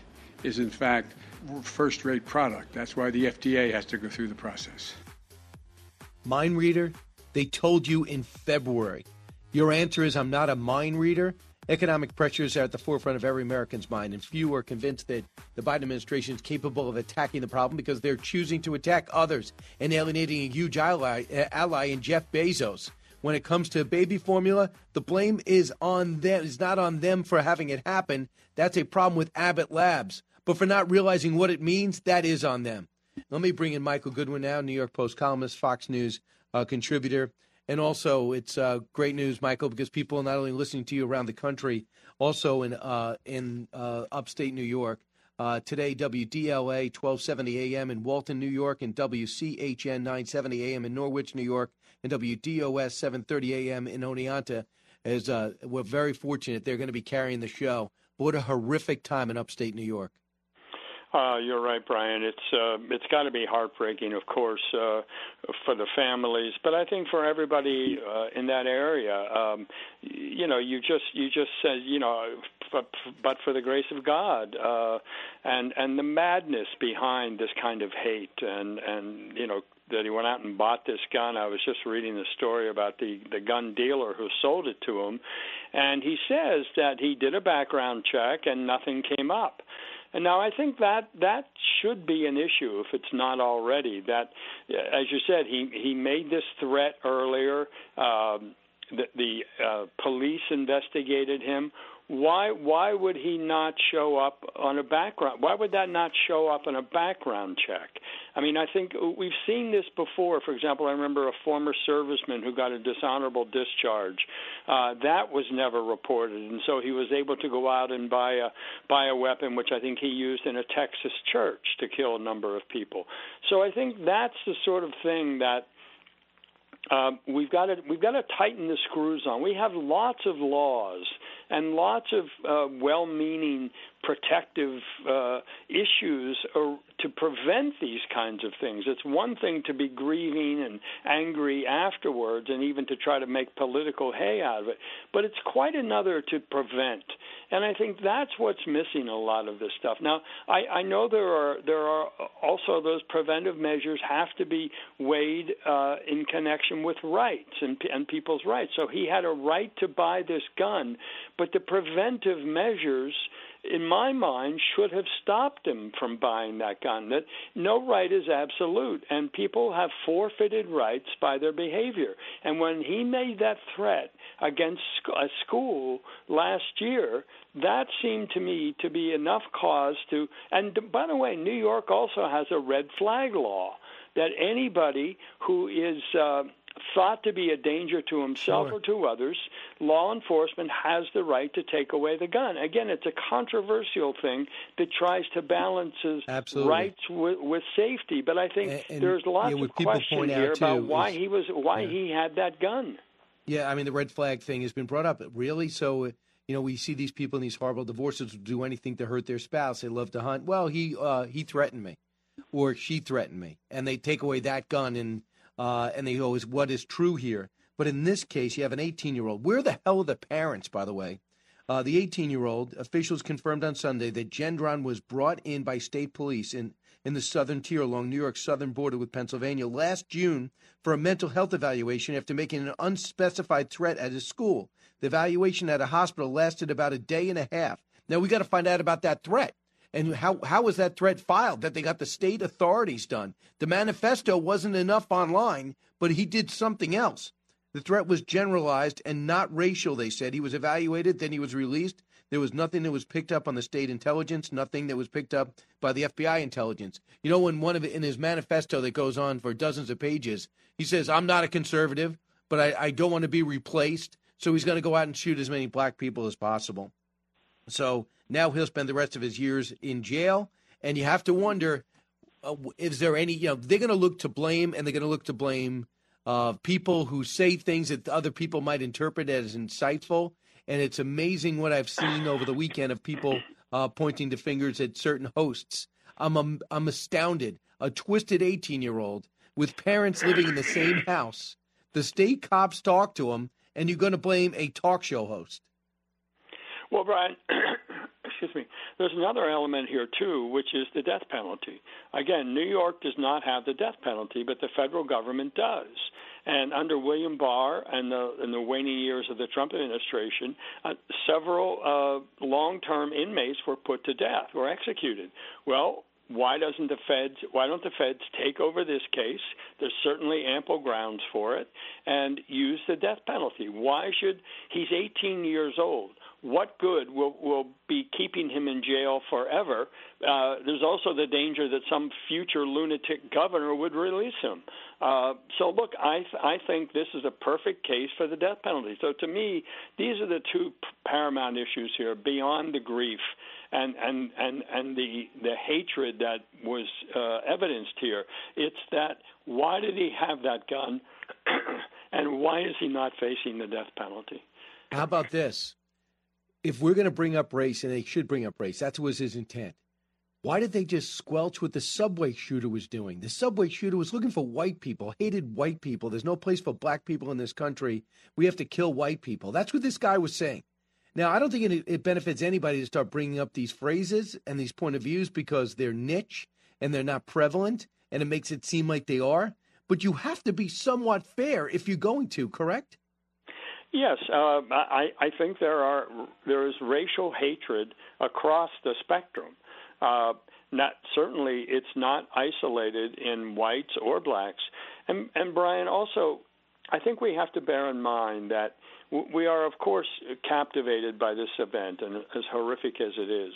Speaker 6: is, in fact, first rate product. That's why the FDA has to go through the process.
Speaker 2: Mind reader? They told you in February. Your answer is I'm not a mind reader. Economic pressures are at the forefront of every American's mind, and few are convinced that the Biden administration is capable of attacking the problem because they're choosing to attack others and alienating a huge ally, uh, ally in Jeff Bezos. When it comes to baby formula, the blame is on them. It's not on them for having it happen. That's a problem with Abbott Labs. But for not realizing what it means, that is on them. Let me bring in Michael Goodwin now, New York Post columnist, Fox News uh, contributor. And also, it's uh, great news, Michael, because people are not only listening to you around the country, also in uh, in uh, upstate New York. Uh, today, WDLA 1270 AM in Walton, New York, and WCHN 970 AM in Norwich, New York, and WDOS 730 AM in Oneonta. As uh, we're very fortunate, they're going to be carrying the show. But what a horrific time in upstate New York.
Speaker 17: Uh, you're right, Brian. It's uh, it's got to be heartbreaking, of course, uh, for the families, but I think for everybody uh, in that area. Um, you know, you just you just said, you know, but, but for the grace of God, uh, and and the madness behind this kind of hate, and and you know that he went out and bought this gun. I was just reading the story about the the gun dealer who sold it to him, and he says that he did a background check and nothing came up. And now I think that that should be an issue if it's not already. That, as you said, he he made this threat earlier. Um, the the uh, police investigated him. Why why would he not show up on a background? Why would that not show up on a background check? I mean, I think we've seen this before. For example, I remember a former serviceman who got a dishonorable discharge. Uh, that was never reported, and so he was able to go out and buy a buy a weapon, which I think he used in a Texas church to kill a number of people. So I think that's the sort of thing that uh, we've got to we've got to tighten the screws on. We have lots of laws and lots of uh, well-meaning protective uh, issues to prevent these kinds of things. It's one thing to be grieving and angry afterwards, and even to try to make political hay out of it, but it's quite another to prevent. And I think that's what's missing a lot of this stuff. Now, I, I know there are there are also those preventive measures have to be weighed uh, in connection with rights and, and people's rights. So he had a right to buy this gun, but the preventive measures in my mind, should have stopped him from buying that gun. That no right is absolute, and people have forfeited rights by their behavior. And when he made that threat against a school last year, that seemed to me to be enough cause to. And by the way, New York also has a red flag law that anybody who is uh, thought to be a danger to himself sure. or to others, law enforcement has the right to take away the gun. Again, it's a controversial thing that tries to balance rights with, with, safety. But I think and, and, there's lots yeah, of question here about why he was why yeah. he had that gun.
Speaker 2: Yeah, I mean the red flag thing has been brought up. Really, so you know we see these people in these horrible divorces do anything to hurt their spouse. They love to hunt. Well, he uh, he threatened me, or she threatened me, and they take away that gun and uh, and they go, is what is true here? But in this case, you have an 18 year old. Where the hell are the parents, by the way? Uh, the 18 year old officials confirmed on Sunday that Gendron was brought in by state police in, in the southern tier along New York's southern border with Pennsylvania last June for a mental health evaluation after making an unspecified threat at his school. The evaluation at a hospital lasted about a day and a half. Now we got to find out about that threat. And how, how was that threat filed? That they got the state authorities done. The manifesto wasn't enough online, but he did something else. The threat was generalized and not racial, they said. He was evaluated, then he was released. There was nothing that was picked up on the state intelligence, nothing that was picked up by the FBI intelligence. You know, in one of in his manifesto that goes on for dozens of pages, he says, I'm not a conservative, but I, I don't want to be replaced. So he's going to go out and shoot as many black people as possible. So now he'll spend the rest of his years in jail. And you have to wonder uh, is there any, you know, they're going to look to blame and they're going to look to blame uh, people who say things that other people might interpret as insightful. And it's amazing what I've seen over the weekend of people uh, pointing the fingers at certain hosts. I'm, um, I'm astounded. A twisted 18 year old with parents living in the same house. The state cops talk to him, and you're going to blame a talk show host.
Speaker 17: Well, Brian, excuse me, there's another element here too, which is the death penalty. Again, New York does not have the death penalty, but the federal government does. And under William Barr and the, in the waning years of the Trump administration, uh, several uh, long-term inmates were put to death, were executed. Well, why doesn't the feds why don't the feds take over this case there's certainly ample grounds for it and use the death penalty why should he's 18 years old what good will will be keeping him in jail forever? Uh, there's also the danger that some future lunatic governor would release him. Uh, so look, I th- I think this is a perfect case for the death penalty. So to me, these are the two paramount issues here, beyond the grief and and and and the the hatred that was uh, evidenced here. It's that why did he have that gun, and why is he not facing the death penalty?
Speaker 2: How about this? If we're going to bring up race, and they should bring up race, that was his intent. Why did they just squelch what the subway shooter was doing? The subway shooter was looking for white people, hated white people. There's no place for black people in this country. We have to kill white people. That's what this guy was saying. Now, I don't think it, it benefits anybody to start bringing up these phrases and these point of views because they're niche and they're not prevalent, and it makes it seem like they are. But you have to be somewhat fair if you're going to, correct?
Speaker 17: Yes, uh, I, I think there are there is racial hatred across the spectrum. Uh, not certainly, it's not isolated in whites or blacks. And, and Brian, also, I think we have to bear in mind that we are, of course, captivated by this event, and as horrific as it is.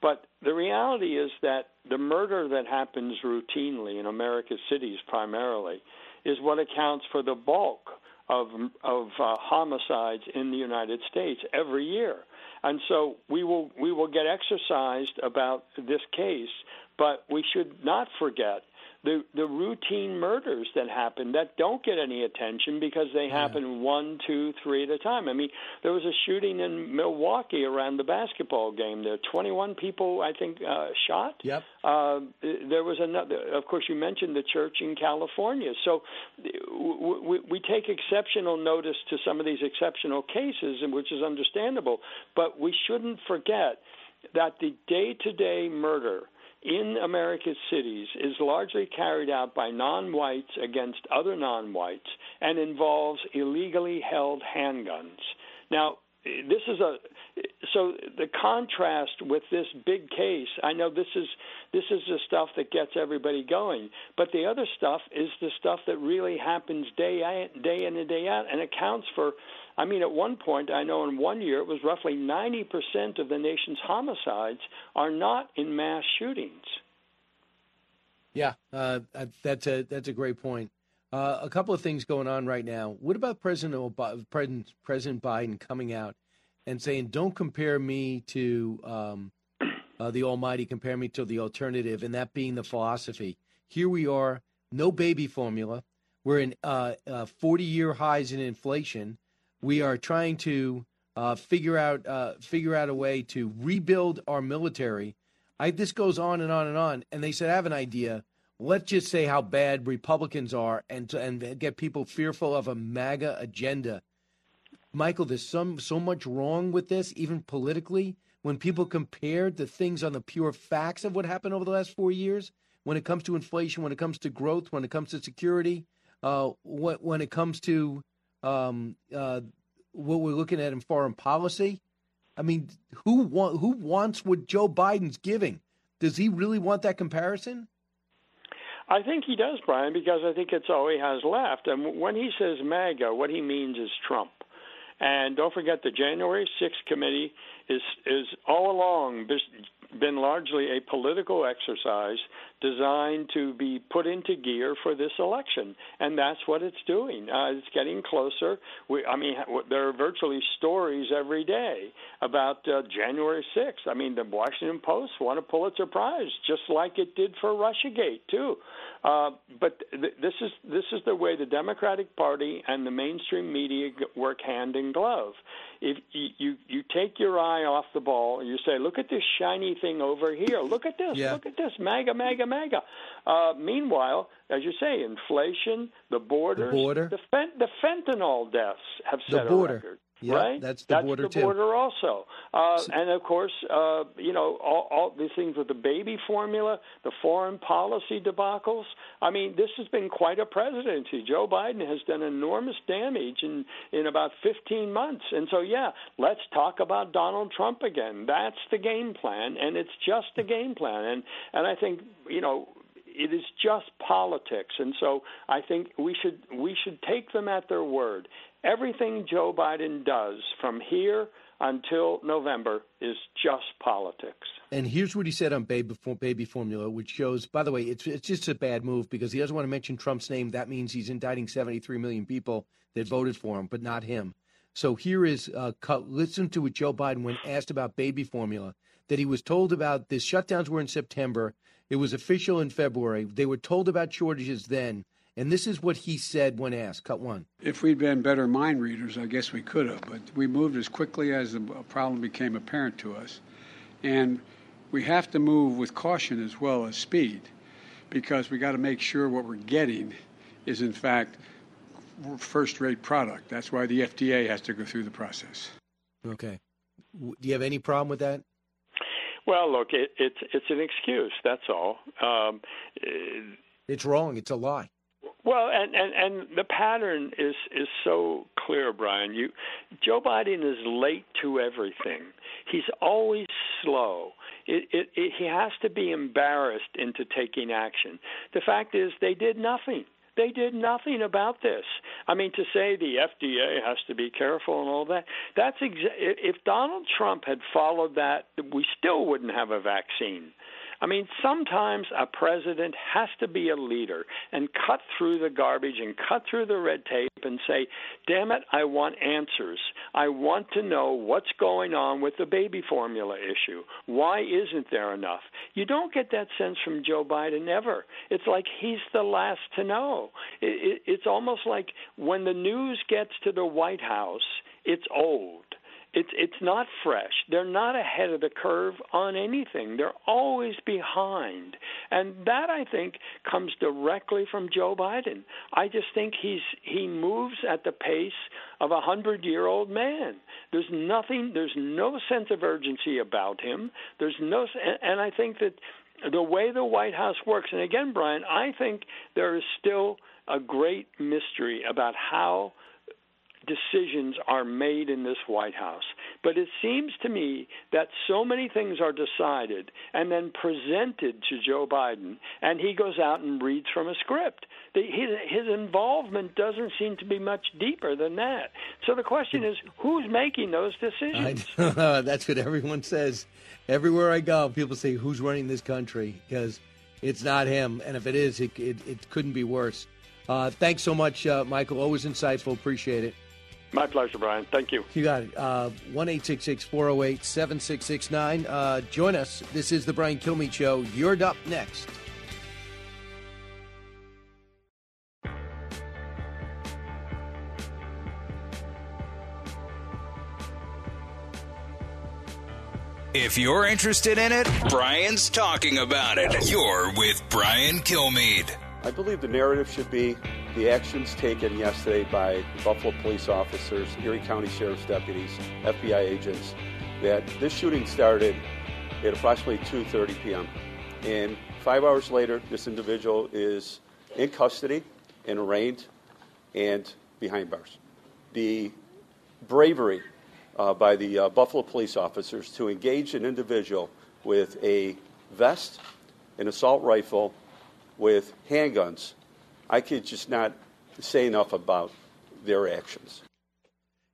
Speaker 17: But the reality is that the murder that happens routinely in America's cities, primarily, is what accounts for the bulk of of uh, homicides in the United States every year. And so we will we will get exercised about this case, but we should not forget the the routine murders that happen that don't get any attention because they happen one, two, three at a time. I mean, there was a shooting in Milwaukee around the basketball game. There, 21 people, I think, uh, shot.
Speaker 2: Yep.
Speaker 17: Uh, there was another. Of course, you mentioned the church in California. So we, we take exceptional notice to some of these exceptional cases, and which is understandable. But we shouldn't forget that the day-to-day murder in America's cities is largely carried out by non whites against other non whites and involves illegally held handguns. Now, this is a so the contrast with this big case i know this is this is the stuff that gets everybody going but the other stuff is the stuff that really happens day in, day in and day out and accounts for I mean, at one point, I know in one year it was roughly 90% of the nation's homicides are not in mass shootings.
Speaker 2: Yeah, uh, that's a that's a great point. Uh, a couple of things going on right now. What about President Obama, President, President Biden coming out and saying, "Don't compare me to um, uh, the Almighty. Compare me to the alternative," and that being the philosophy. Here we are, no baby formula. We're in 40-year uh, uh, highs in inflation we are trying to uh, figure out uh, figure out a way to rebuild our military. I, this goes on and on and on. And they said, I have an idea. Let's just say how bad Republicans are and and get people fearful of a MAGA agenda. Michael, there's some so much wrong with this, even politically. When people compared the things on the pure facts of what happened over the last four years, when it comes to inflation, when it comes to growth, when it comes to security, uh, when it comes to um, uh, what we're looking at in foreign policy. I mean, who who wants what Joe Biden's giving? Does he really want that comparison?
Speaker 17: I think he does, Brian, because I think it's all he has left. And when he says MAGA, what he means is Trump. And don't forget the January 6th committee is is all along been largely a political exercise designed to be put into gear for this election, and that's what it's doing. Uh, it's getting closer. We, I mean, there are virtually stories every day about uh, January 6th. I mean, the Washington Post won a Pulitzer Prize, just like it did for RussiaGate too. Uh, but th- this is this is the way the Democratic Party and the mainstream media work hand in glove. If you, you you take your eye off the ball and you say, "Look at this shiny thing over here. Look at this. Yeah. Look at this. MAGA, MAGA, MAGA." Uh, meanwhile, as you say, inflation, the borders,
Speaker 2: the border,
Speaker 17: the, fen- the fentanyl deaths have set
Speaker 2: the border.
Speaker 17: a record.
Speaker 2: Yeah,
Speaker 17: right?
Speaker 2: That's the
Speaker 17: that's
Speaker 2: border
Speaker 17: the
Speaker 2: too.
Speaker 17: border also, uh, and of course, uh, you know all, all these things with the baby formula, the foreign policy debacles. I mean, this has been quite a presidency. Joe Biden has done enormous damage in in about 15 months, and so yeah, let's talk about Donald Trump again. That's the game plan, and it's just a game plan, and and I think you know it is just politics and so i think we should we should take them at their word Everything Joe Biden does from here until November is just politics.
Speaker 2: And here's what he said on baby, baby formula, which shows, by the way, it's it's just a bad move because he doesn't want to mention Trump's name. That means he's indicting 73 million people that voted for him, but not him. So here is uh, listen to what Joe Biden when asked about baby formula that he was told about the shutdowns were in September. It was official in February. They were told about shortages then. And this is what he said when asked. Cut one.
Speaker 6: If we'd been better mind readers, I guess we could have, but we moved as quickly as the problem became apparent to us. And we have to move with caution as well as speed because we got to make sure what we're getting is, in fact, first rate product. That's why the FDA has to go through the process.
Speaker 2: Okay. Do you have any problem with that?
Speaker 17: Well, look, it, it's it's an excuse. That's all. Um,
Speaker 2: it's wrong. It's a lie.
Speaker 17: Well, and, and and the pattern is is so clear, Brian. You, Joe Biden is late to everything. He's always slow. It, it, it, he has to be embarrassed into taking action. The fact is, they did nothing. They did nothing about this. I mean, to say the FDA has to be careful and all that, that's exa- if Donald Trump had followed that, we still wouldn't have a vaccine. I mean, sometimes a president has to be a leader and cut through the garbage and cut through the red tape and say, damn it, I want answers. I want to know what's going on with the baby formula issue. Why isn't there enough? You don't get that sense from Joe Biden ever. It's like he's the last to know. It, it, it's almost like when the news gets to the White House, it's old it's it's not fresh. They're not ahead of the curve on anything. They're always behind. And that I think comes directly from Joe Biden. I just think he's he moves at the pace of a 100-year-old man. There's nothing there's no sense of urgency about him. There's no and I think that the way the White House works and again Brian, I think there is still a great mystery about how decisions are made in this White House. But it seems to me that so many things are decided and then presented to Joe Biden, and he goes out and reads from a script. The, his, his involvement doesn't seem to be much deeper than that. So the question is, who's making those decisions?
Speaker 2: That's what everyone says. Everywhere I go, people say, "Who's running this country?" Because it's not him, and if it is, it, it, it couldn't be worse. Uh, thanks so much, uh, Michael. Always insightful. Appreciate it.
Speaker 17: My pleasure, Brian. Thank you.
Speaker 2: You got it. Uh, one eight six six four zero eight seven six six nine. Uh, join us. This is the Brian Kilmeade Show. You're up next.
Speaker 1: If you're interested in it, Brian's talking about it. You're with Brian Kilmeade.
Speaker 18: I believe the narrative should be the actions taken yesterday by Buffalo police officers, Erie County Sheriff's deputies, FBI agents, that this shooting started at approximately 2:30 p.m. And five hours later, this individual is in custody and arraigned and behind bars. The bravery uh, by the uh, Buffalo police officers to engage an individual with a vest, an assault rifle, with handguns I could just not say enough about their actions.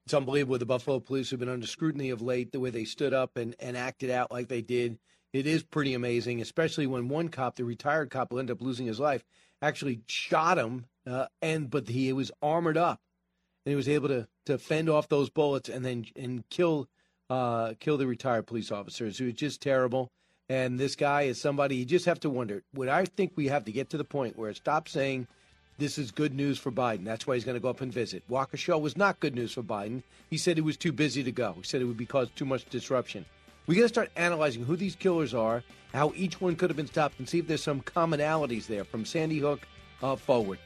Speaker 2: It's unbelievable. The Buffalo police have been under scrutiny of late, the way they stood up and, and acted out like they did. It is pretty amazing, especially when one cop, the retired cop who ended up losing his life, actually shot him, uh, and but he was armored up, and he was able to to fend off those bullets and then and kill uh, kill the retired police officers. It was just terrible. And this guy is somebody you just have to wonder. Would I think we have to get to the point where it stop saying this is good news for Biden. That's why he's going to go up and visit. Walker Waukesha was not good news for Biden. He said he was too busy to go. He said it would be cause too much disruption. We got to start analyzing who these killers are, how each one could have been stopped, and see if there's some commonalities there from Sandy Hook uh, forward.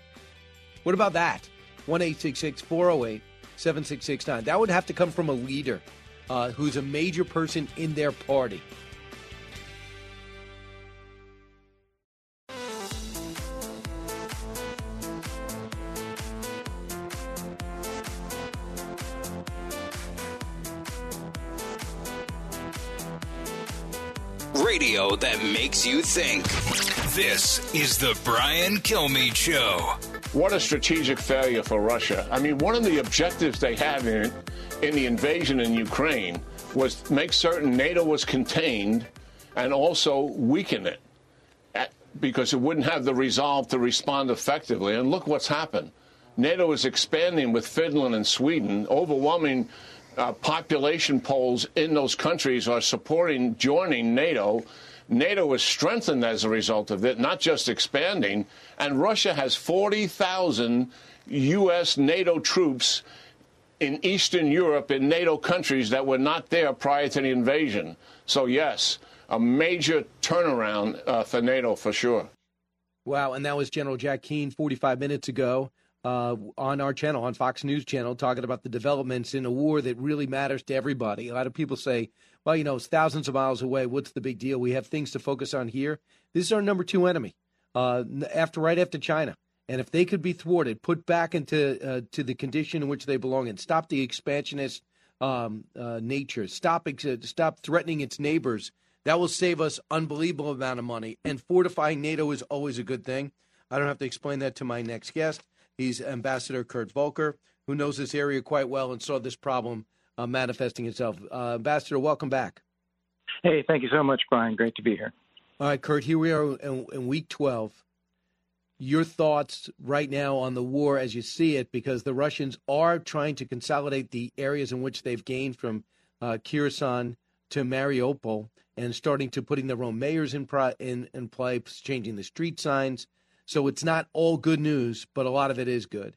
Speaker 2: What about that? One eight six six four zero eight seven six six nine. That would have to come from a leader uh, who's a major person in their party.
Speaker 1: Makes you think. This is the Brian Kilmeade Show.
Speaker 19: What a strategic failure for Russia. I mean, one of the objectives they had in, in the invasion in Ukraine was make certain NATO was contained and also weaken it at, because it wouldn't have the resolve to respond effectively. And look what's happened. NATO is expanding with Finland and Sweden, overwhelming uh, population polls in those countries are supporting joining NATO. NATO is strengthened as a result of it, not just expanding. And Russia has 40,000 U.S. NATO troops in Eastern Europe in NATO countries that were not there prior to the invasion. So, yes, a major turnaround uh, for NATO for sure.
Speaker 2: Wow. And that was General Jack Keane 45 minutes ago uh, on our channel, on Fox News channel, talking about the developments in a war that really matters to everybody. A lot of people say, well, you know, it's thousands of miles away. What's the big deal? We have things to focus on here. This is our number two enemy, uh, after right after China. And if they could be thwarted, put back into uh, to the condition in which they belong and stop the expansionist um, uh, nature, stop stop threatening its neighbors, that will save us unbelievable amount of money. And fortifying NATO is always a good thing. I don't have to explain that to my next guest. He's Ambassador Kurt Volker, who knows this area quite well and saw this problem uh, manifesting itself. Uh, Ambassador, welcome back.
Speaker 20: Hey, thank you so much, Brian. Great to be here.
Speaker 2: All right, Kurt, here we are in, in week 12. Your thoughts right now on the war as you see it, because the Russians are trying to consolidate the areas in which they've gained from uh, Kherson to Mariupol and starting to putting their own mayors in, pro- in, in place, changing the street signs. So it's not all good news, but a lot of it is good.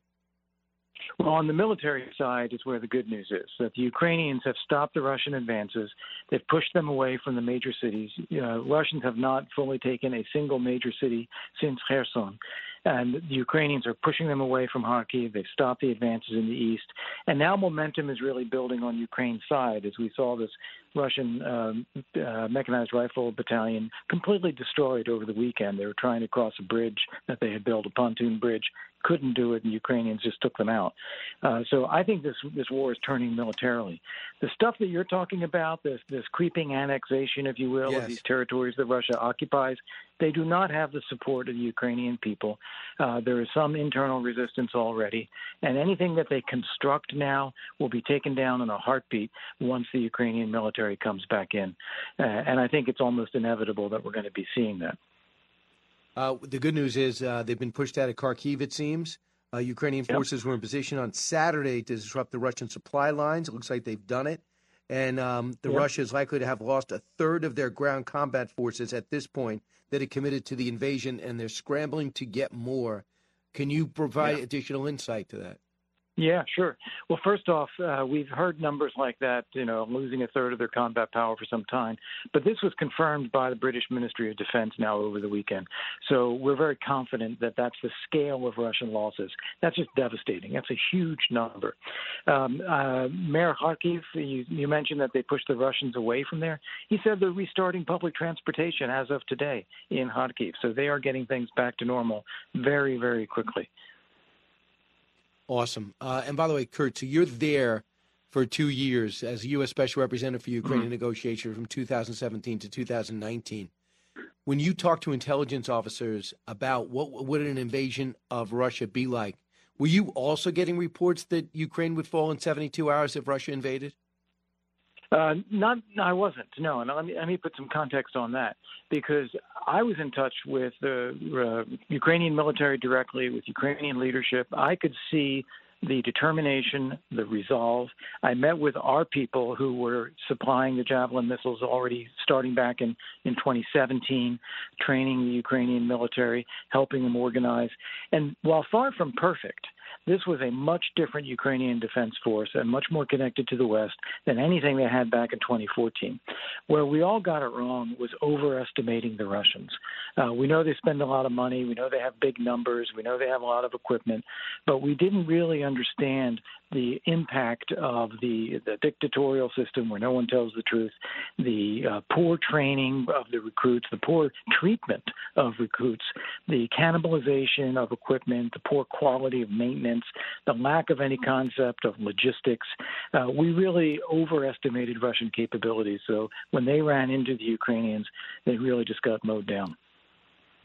Speaker 20: Well, on the military side is where the good news is that the Ukrainians have stopped the Russian advances. They've pushed them away from the major cities. Uh, Russians have not fully taken a single major city since Kherson. And the Ukrainians are pushing them away from Kharkiv. They've stopped the advances in the east. And now momentum is really building on Ukraine's side as we saw this Russian um, uh, mechanized rifle battalion completely destroyed over the weekend. They were trying to cross a bridge that they had built, a pontoon bridge, couldn't do it, and Ukrainians just took them out. Uh, so I think this this war is turning militarily. The stuff that you're talking about, this this creeping annexation, if you will, yes. of these territories that Russia occupies, they do not have the support of the Ukrainian people. Uh, there is some internal resistance already, and anything that they construct now will be taken down in a heartbeat once the Ukrainian military comes back in. Uh, and I think it's almost inevitable that we're going to be seeing that.
Speaker 2: Uh, the good news is uh, they've been pushed out of Kharkiv, it seems. Uh, Ukrainian forces yep. were in position on Saturday to disrupt the Russian supply lines. It looks like they've done it. And um, the yep. Russia is likely to have lost a third of their ground combat forces at this point that had committed to the invasion, and they're scrambling to get more. Can you provide additional insight to that?
Speaker 20: Yeah, sure. Well, first off, uh, we've heard numbers like that, you know, losing a third of their combat power for some time. But this was confirmed by the British Ministry of Defense now over the weekend. So we're very confident that that's the scale of Russian losses. That's just devastating. That's a huge number. Um, uh, Mayor Kharkiv, you, you mentioned that they pushed the Russians away from there. He said they're restarting public transportation as of today in Kharkiv. So they are getting things back to normal very, very quickly.
Speaker 2: Awesome. Uh, and by the way, Kurt, so you're there for two years as a U.S. Special Representative for Ukrainian mm-hmm. negotiations from 2017 to 2019. When you talk to intelligence officers about what would an invasion of Russia be like, were you also getting reports that Ukraine would fall in 72 hours if Russia invaded?
Speaker 20: Uh, not, I wasn't. No, and let me let me put some context on that because I was in touch with the uh, Ukrainian military directly, with Ukrainian leadership. I could see the determination, the resolve. I met with our people who were supplying the Javelin missiles already starting back in, in 2017, training the Ukrainian military, helping them organize. And while far from perfect, this was a much different Ukrainian defense force and much more connected to the West than anything they had back in 2014. Where we all got it wrong was overestimating the Russians. Uh, we know they spend a lot of money. We know they have big numbers. We know they have a lot of equipment, but we didn't really understand the impact of the, the dictatorial system where no one tells the truth, the uh, poor training of the recruits, the poor treatment of recruits, the cannibalization of equipment, the poor quality of maintenance, the lack of any concept of logistics. Uh, we really overestimated Russian capabilities. So when they ran into the Ukrainians, they really just got mowed down.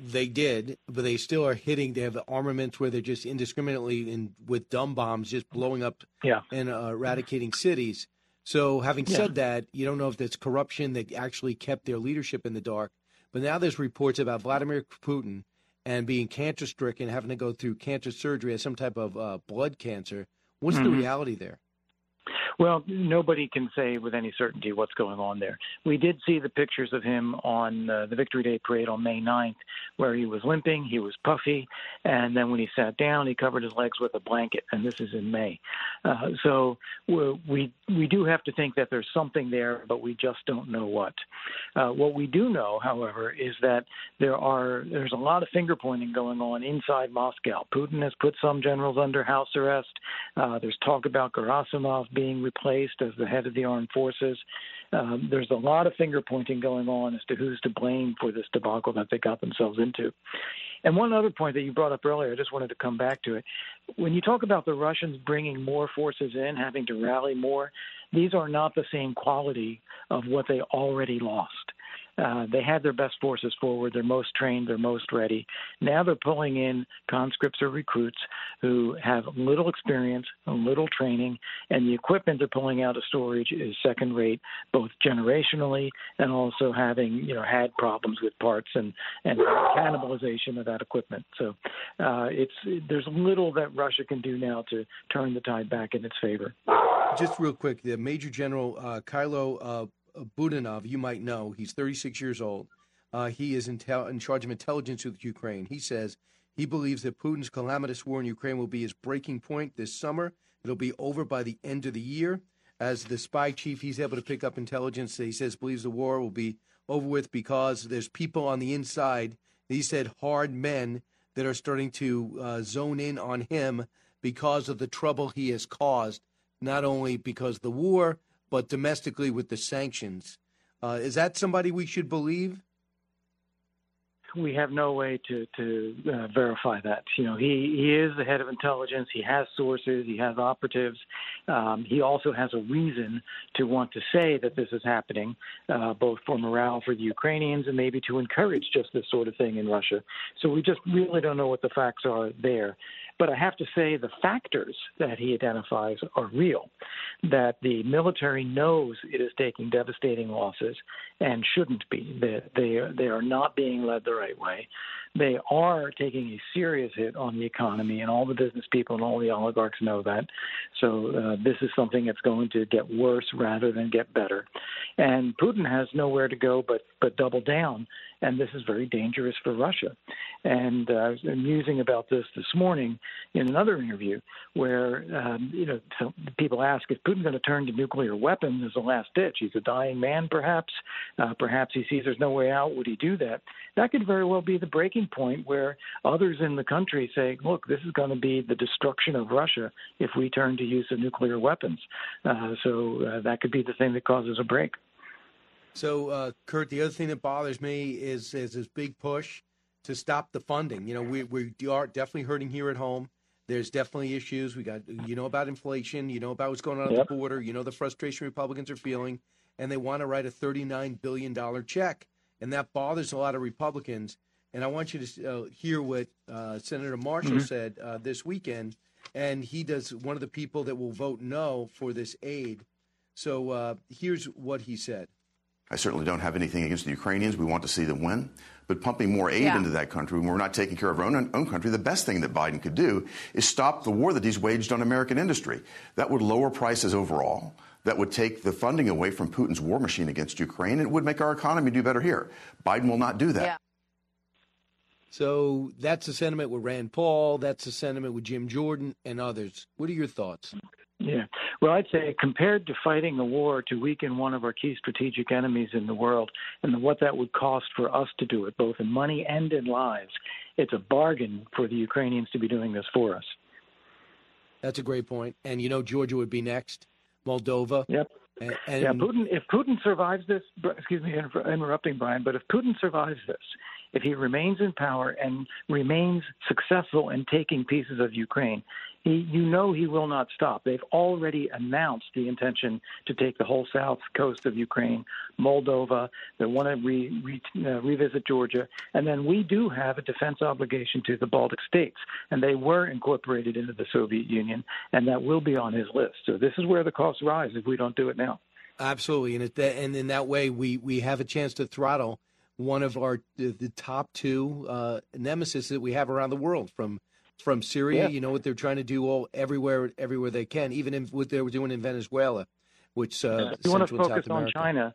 Speaker 2: They did, but they still are hitting. They have armaments where they're just indiscriminately in with dumb bombs, just blowing up
Speaker 20: yeah.
Speaker 2: and uh, eradicating cities. So, having yeah. said that, you don't know if that's corruption that actually kept their leadership in the dark. But now there's reports about Vladimir Putin and being cancer stricken, having to go through cancer surgery as some type of uh, blood cancer. What's mm-hmm. the reality there?
Speaker 20: Well, nobody can say with any certainty what's going on there. We did see the pictures of him on uh, the Victory Day parade on May 9th, where he was limping, he was puffy, and then when he sat down, he covered his legs with a blanket, and this is in May. Uh, so we we do have to think that there's something there, but we just don't know what. Uh, what we do know, however, is that there are there's a lot of finger pointing going on inside Moscow. Putin has put some generals under house arrest. Uh, there's talk about Gerasimov being replaced as the head of the armed forces. Um, there's a lot of finger pointing going on as to who's to blame for this debacle that they got themselves into. And one other point that you brought up earlier, I just wanted to come back to it. When you talk about the Russians bringing more forces in, having to rally more, these are not the same quality of what they already lost. Uh, they had their best forces forward. They're most trained. They're most ready. Now they're pulling in conscripts or recruits who have little experience, little training, and the equipment they're pulling out of storage is second rate, both generationally and also having you know had problems with parts and and cannibalization of that equipment. So uh, it's there's little that Russia can do now to turn the tide back in its favor.
Speaker 2: Just real quick, the Major General uh, Kyrylo uh, Budanov, you might know, he's 36 years old. Uh, he is in, in charge of intelligence with Ukraine. He says he believes that Putin's calamitous war in Ukraine will be his breaking point this summer. It'll be over by the end of the year. As the spy chief, he's able to pick up intelligence. He says believes the war will be over with because there's people on the inside. He said hard men that are starting to uh, zone in on him because of the trouble he has caused, not only because of the war, but domestically with the sanctions. Uh, is that somebody we should believe?
Speaker 20: we have no way to to uh, verify that. You know, he he is the head of intelligence. He has sources. He has operatives. Um, he also has a reason to want to say that this is happening, uh, both for morale for the Ukrainians and maybe to encourage just this sort of thing in Russia. So we just really don't know what the facts are there. But I have to say the factors that he identifies are real. That the military knows it is taking devastating losses and shouldn't be. That they they are not being led the right way. They are taking a serious hit on the economy, and all the business people and all the oligarchs know that. So uh, this is something that's going to get worse rather than get better. And Putin has nowhere to go but but double down and this is very dangerous for Russia. And uh, I was musing about this this morning in another interview, where um, you know people ask if Putin going to turn to nuclear weapons as a last ditch. He's a dying man, perhaps. Uh, perhaps he sees there's no way out. Would he do that? That could very well be the breaking point where others in the country say, "Look, this is going to be the destruction of Russia if we turn to use of nuclear weapons." Uh, so uh, that could be the thing that causes a break.
Speaker 2: So, uh, Kurt, the other thing that bothers me is is this big push to stop the funding. You know, we we are definitely hurting here at home. There's definitely issues. We got you know about inflation. You know about what's going on yep. at the border. You know the frustration Republicans are feeling, and they want to write a 39 billion dollar check, and that bothers a lot of Republicans. And I want you to uh, hear what uh, Senator Marshall mm-hmm. said uh, this weekend, and he does one of the people that will vote no for this aid. So uh, here's what he said.
Speaker 14: I certainly don't have anything against the Ukrainians. We want to see them win. But pumping more aid yeah. into that country when we're not taking care of our own, own country, the best thing that Biden could do is stop the war that he's waged on American industry. That would lower prices overall. That would take the funding away from Putin's war machine against Ukraine. It would make our economy do better here. Biden will not do that. Yeah.
Speaker 2: So that's the sentiment with Rand Paul. That's the sentiment with Jim Jordan and others. What are your thoughts?
Speaker 20: Yeah. Well, I'd say compared to fighting a war to weaken one of our key strategic enemies in the world and what that would cost for us to do it, both in money and in lives, it's a bargain for the Ukrainians to be doing this for us.
Speaker 2: That's a great point. And you know, Georgia would be next, Moldova.
Speaker 20: Yep. And, and yeah, Putin. If Putin survives this, excuse me, interrupting Brian, but if Putin survives this, if he remains in power and remains successful in taking pieces of Ukraine, he, you know he will not stop. They've already announced the intention to take the whole south coast of Ukraine, Moldova. They want to re, re, uh, revisit Georgia. And then we do have a defense obligation to the Baltic states, and they were incorporated into the Soviet Union, and that will be on his list. So this is where the costs rise if we don't do it now.
Speaker 2: Absolutely, and, it, and in that way, we, we have a chance to throttle one of our the, the top two uh, nemesis that we have around the world from from Syria. Yeah. You know what they're trying to do all everywhere, everywhere they can, even in what they were doing in Venezuela, which uh,
Speaker 20: if you want to focus on China.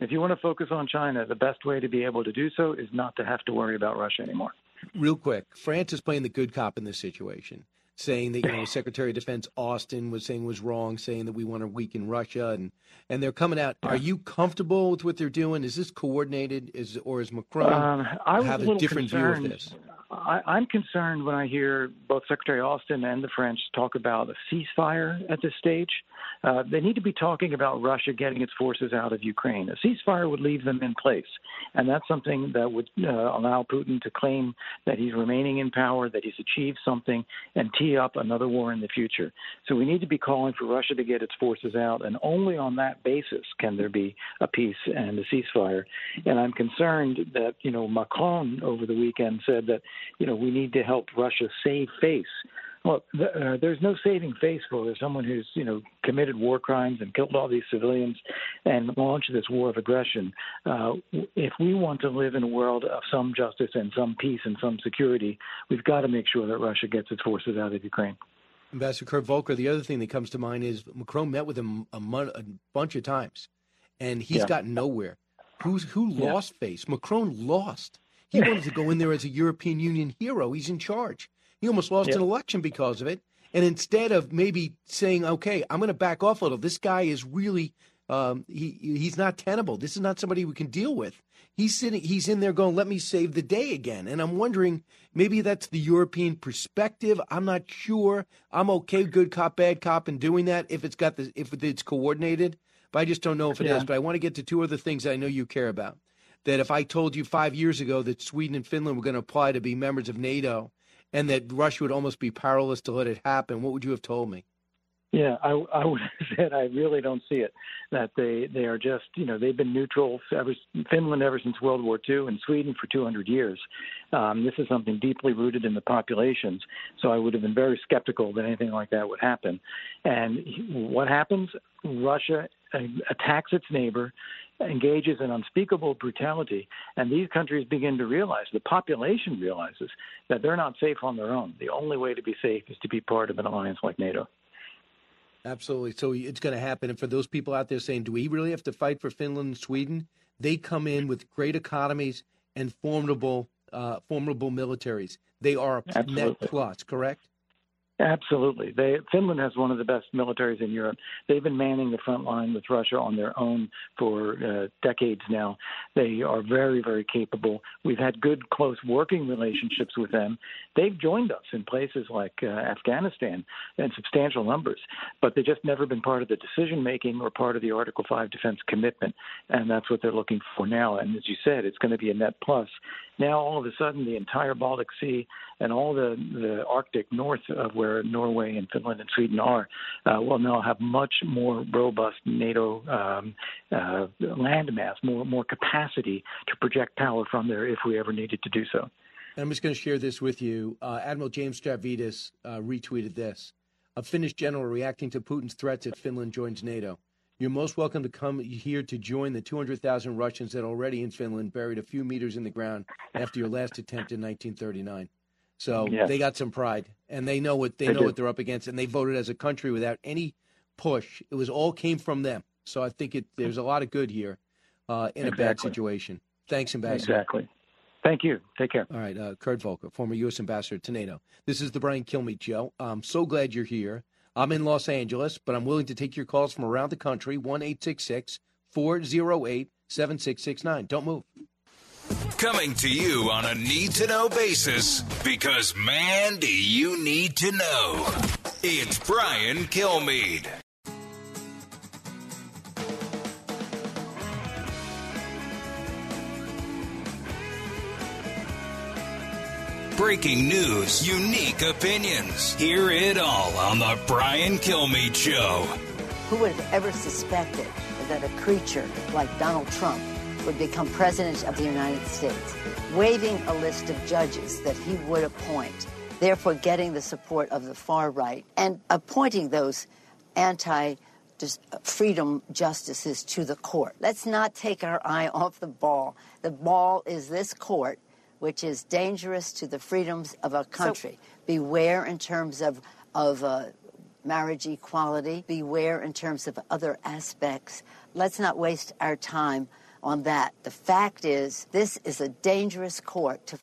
Speaker 20: If you want to focus on China, the best way to be able to do so is not to have to worry about Russia anymore.
Speaker 2: Real quick, France is playing the good cop in this situation, saying that you know Secretary of Defense Austin was saying was wrong, saying that we want to weaken Russia, and and they're coming out. Are you comfortable with what they're doing? Is this coordinated? Is or is Macron um, have a,
Speaker 20: a
Speaker 2: different
Speaker 20: concerned.
Speaker 2: view of this?
Speaker 20: I, I'm concerned when I hear both Secretary Austin and the French talk about a ceasefire at this stage. Uh, they need to be talking about Russia getting its forces out of Ukraine. A ceasefire would leave them in place, and that's something that would uh, allow Putin to claim that he's remaining in power, that he's achieved something, and tee up another war in the future. So we need to be calling for Russia to get its forces out, and only on that basis can there be a peace and a ceasefire. And I'm concerned that you know Macron over the weekend said that you know we need to help Russia save face. Well, uh, there's no saving face for someone who's you know committed war crimes and killed all these civilians and launched this war of aggression. Uh, if we want to live in a world of some justice and some peace and some security, we've got to make sure that Russia gets its forces out of Ukraine.
Speaker 2: Ambassador Kurt Volker, the other thing that comes to mind is Macron met with him a, mon- a bunch of times, and he's yeah. gotten nowhere. Who's who lost yeah. face? Macron lost. He wanted to go in there as a European Union hero. He's in charge. He almost lost an election because of it. And instead of maybe saying, "Okay, I'm going to back off a little," this guy is really um, he he's not tenable. This is not somebody we can deal with. He's sitting. He's in there going, "Let me save the day again." And I'm wondering, maybe that's the European perspective. I'm not sure. I'm okay, good cop, bad cop, in doing that if it's got the if it's coordinated. But I just don't know if it yeah. is. But I want to get to two other things I know you care about. That if I told you five years ago that Sweden and Finland were going to apply to be members of NATO, and that Russia would almost be powerless to let it happen, what would you have told me?
Speaker 20: Yeah, I, I would have said I really don't see it. That they they are just you know they've been neutral ever Finland ever since World War II and Sweden for 200 years. Um, this is something deeply rooted in the populations. So I would have been very skeptical that anything like that would happen. And what happens? Russia attacks its neighbor engages in unspeakable brutality, and these countries begin to realize, the population realizes, that they're not safe on their own. The only way to be safe is to be part of an alliance like NATO.
Speaker 2: Absolutely. So it's going to happen. And for those people out there saying, do we really have to fight for Finland and Sweden? They come in with great economies and formidable, uh, formidable militaries. They are a net plus, correct?
Speaker 20: Absolutely. They, Finland has one of the best militaries in Europe. They've been manning the front line with Russia on their own for uh, decades now. They are very, very capable. We've had good, close working relationships with them. They've joined us in places like uh, Afghanistan in substantial numbers, but they've just never been part of the decision making or part of the Article 5 defense commitment. And that's what they're looking for now. And as you said, it's going to be a net plus. Now, all of a sudden, the entire Baltic Sea and all the, the Arctic north of where Norway and Finland and Sweden are uh, will now have much more robust NATO um, uh, landmass, more more capacity to project power from there if we ever needed to do so.
Speaker 2: I'm just going to share this with you. Uh, Admiral James Stavridis uh, retweeted this. A Finnish general reacting to Putin's threats if Finland joins NATO. You're most welcome to come here to join the 200,000 Russians that already in Finland buried a few meters in the ground after your last attempt in 1939. So yes. they got some pride, and they know what they, they know do. what they're up against, and they voted as a country without any push. It was all came from them. So I think it, there's a lot of good here uh, in exactly. a bad situation. Thanks, Ambassador.
Speaker 20: Exactly. Thank you. Take care.
Speaker 2: All right, uh, Kurt Volker, former U.S. Ambassador to NATO. This is the Brian Kilmeade Show. I'm so glad you're here. I'm in Los Angeles, but I'm willing to take your calls from around the country. One eight six six four zero eight seven six six nine. Don't move.
Speaker 1: Coming to you on a need to know basis because, man, do you need to know. It's Brian Kilmeade. Breaking news, unique opinions. Hear it all on The Brian Kilmeade Show.
Speaker 21: Who would have ever suspected that a creature like Donald Trump would become president of the United States, waiving a list of judges that he would appoint, therefore getting the support of the far right, and appointing those anti freedom justices to the court. Let's not take our eye off the ball. The ball is this court which is dangerous to the freedoms of our country. So, beware in terms of, of uh, marriage equality, beware in terms of other aspects. Let's not waste our time on that. The fact is, this is a dangerous court to.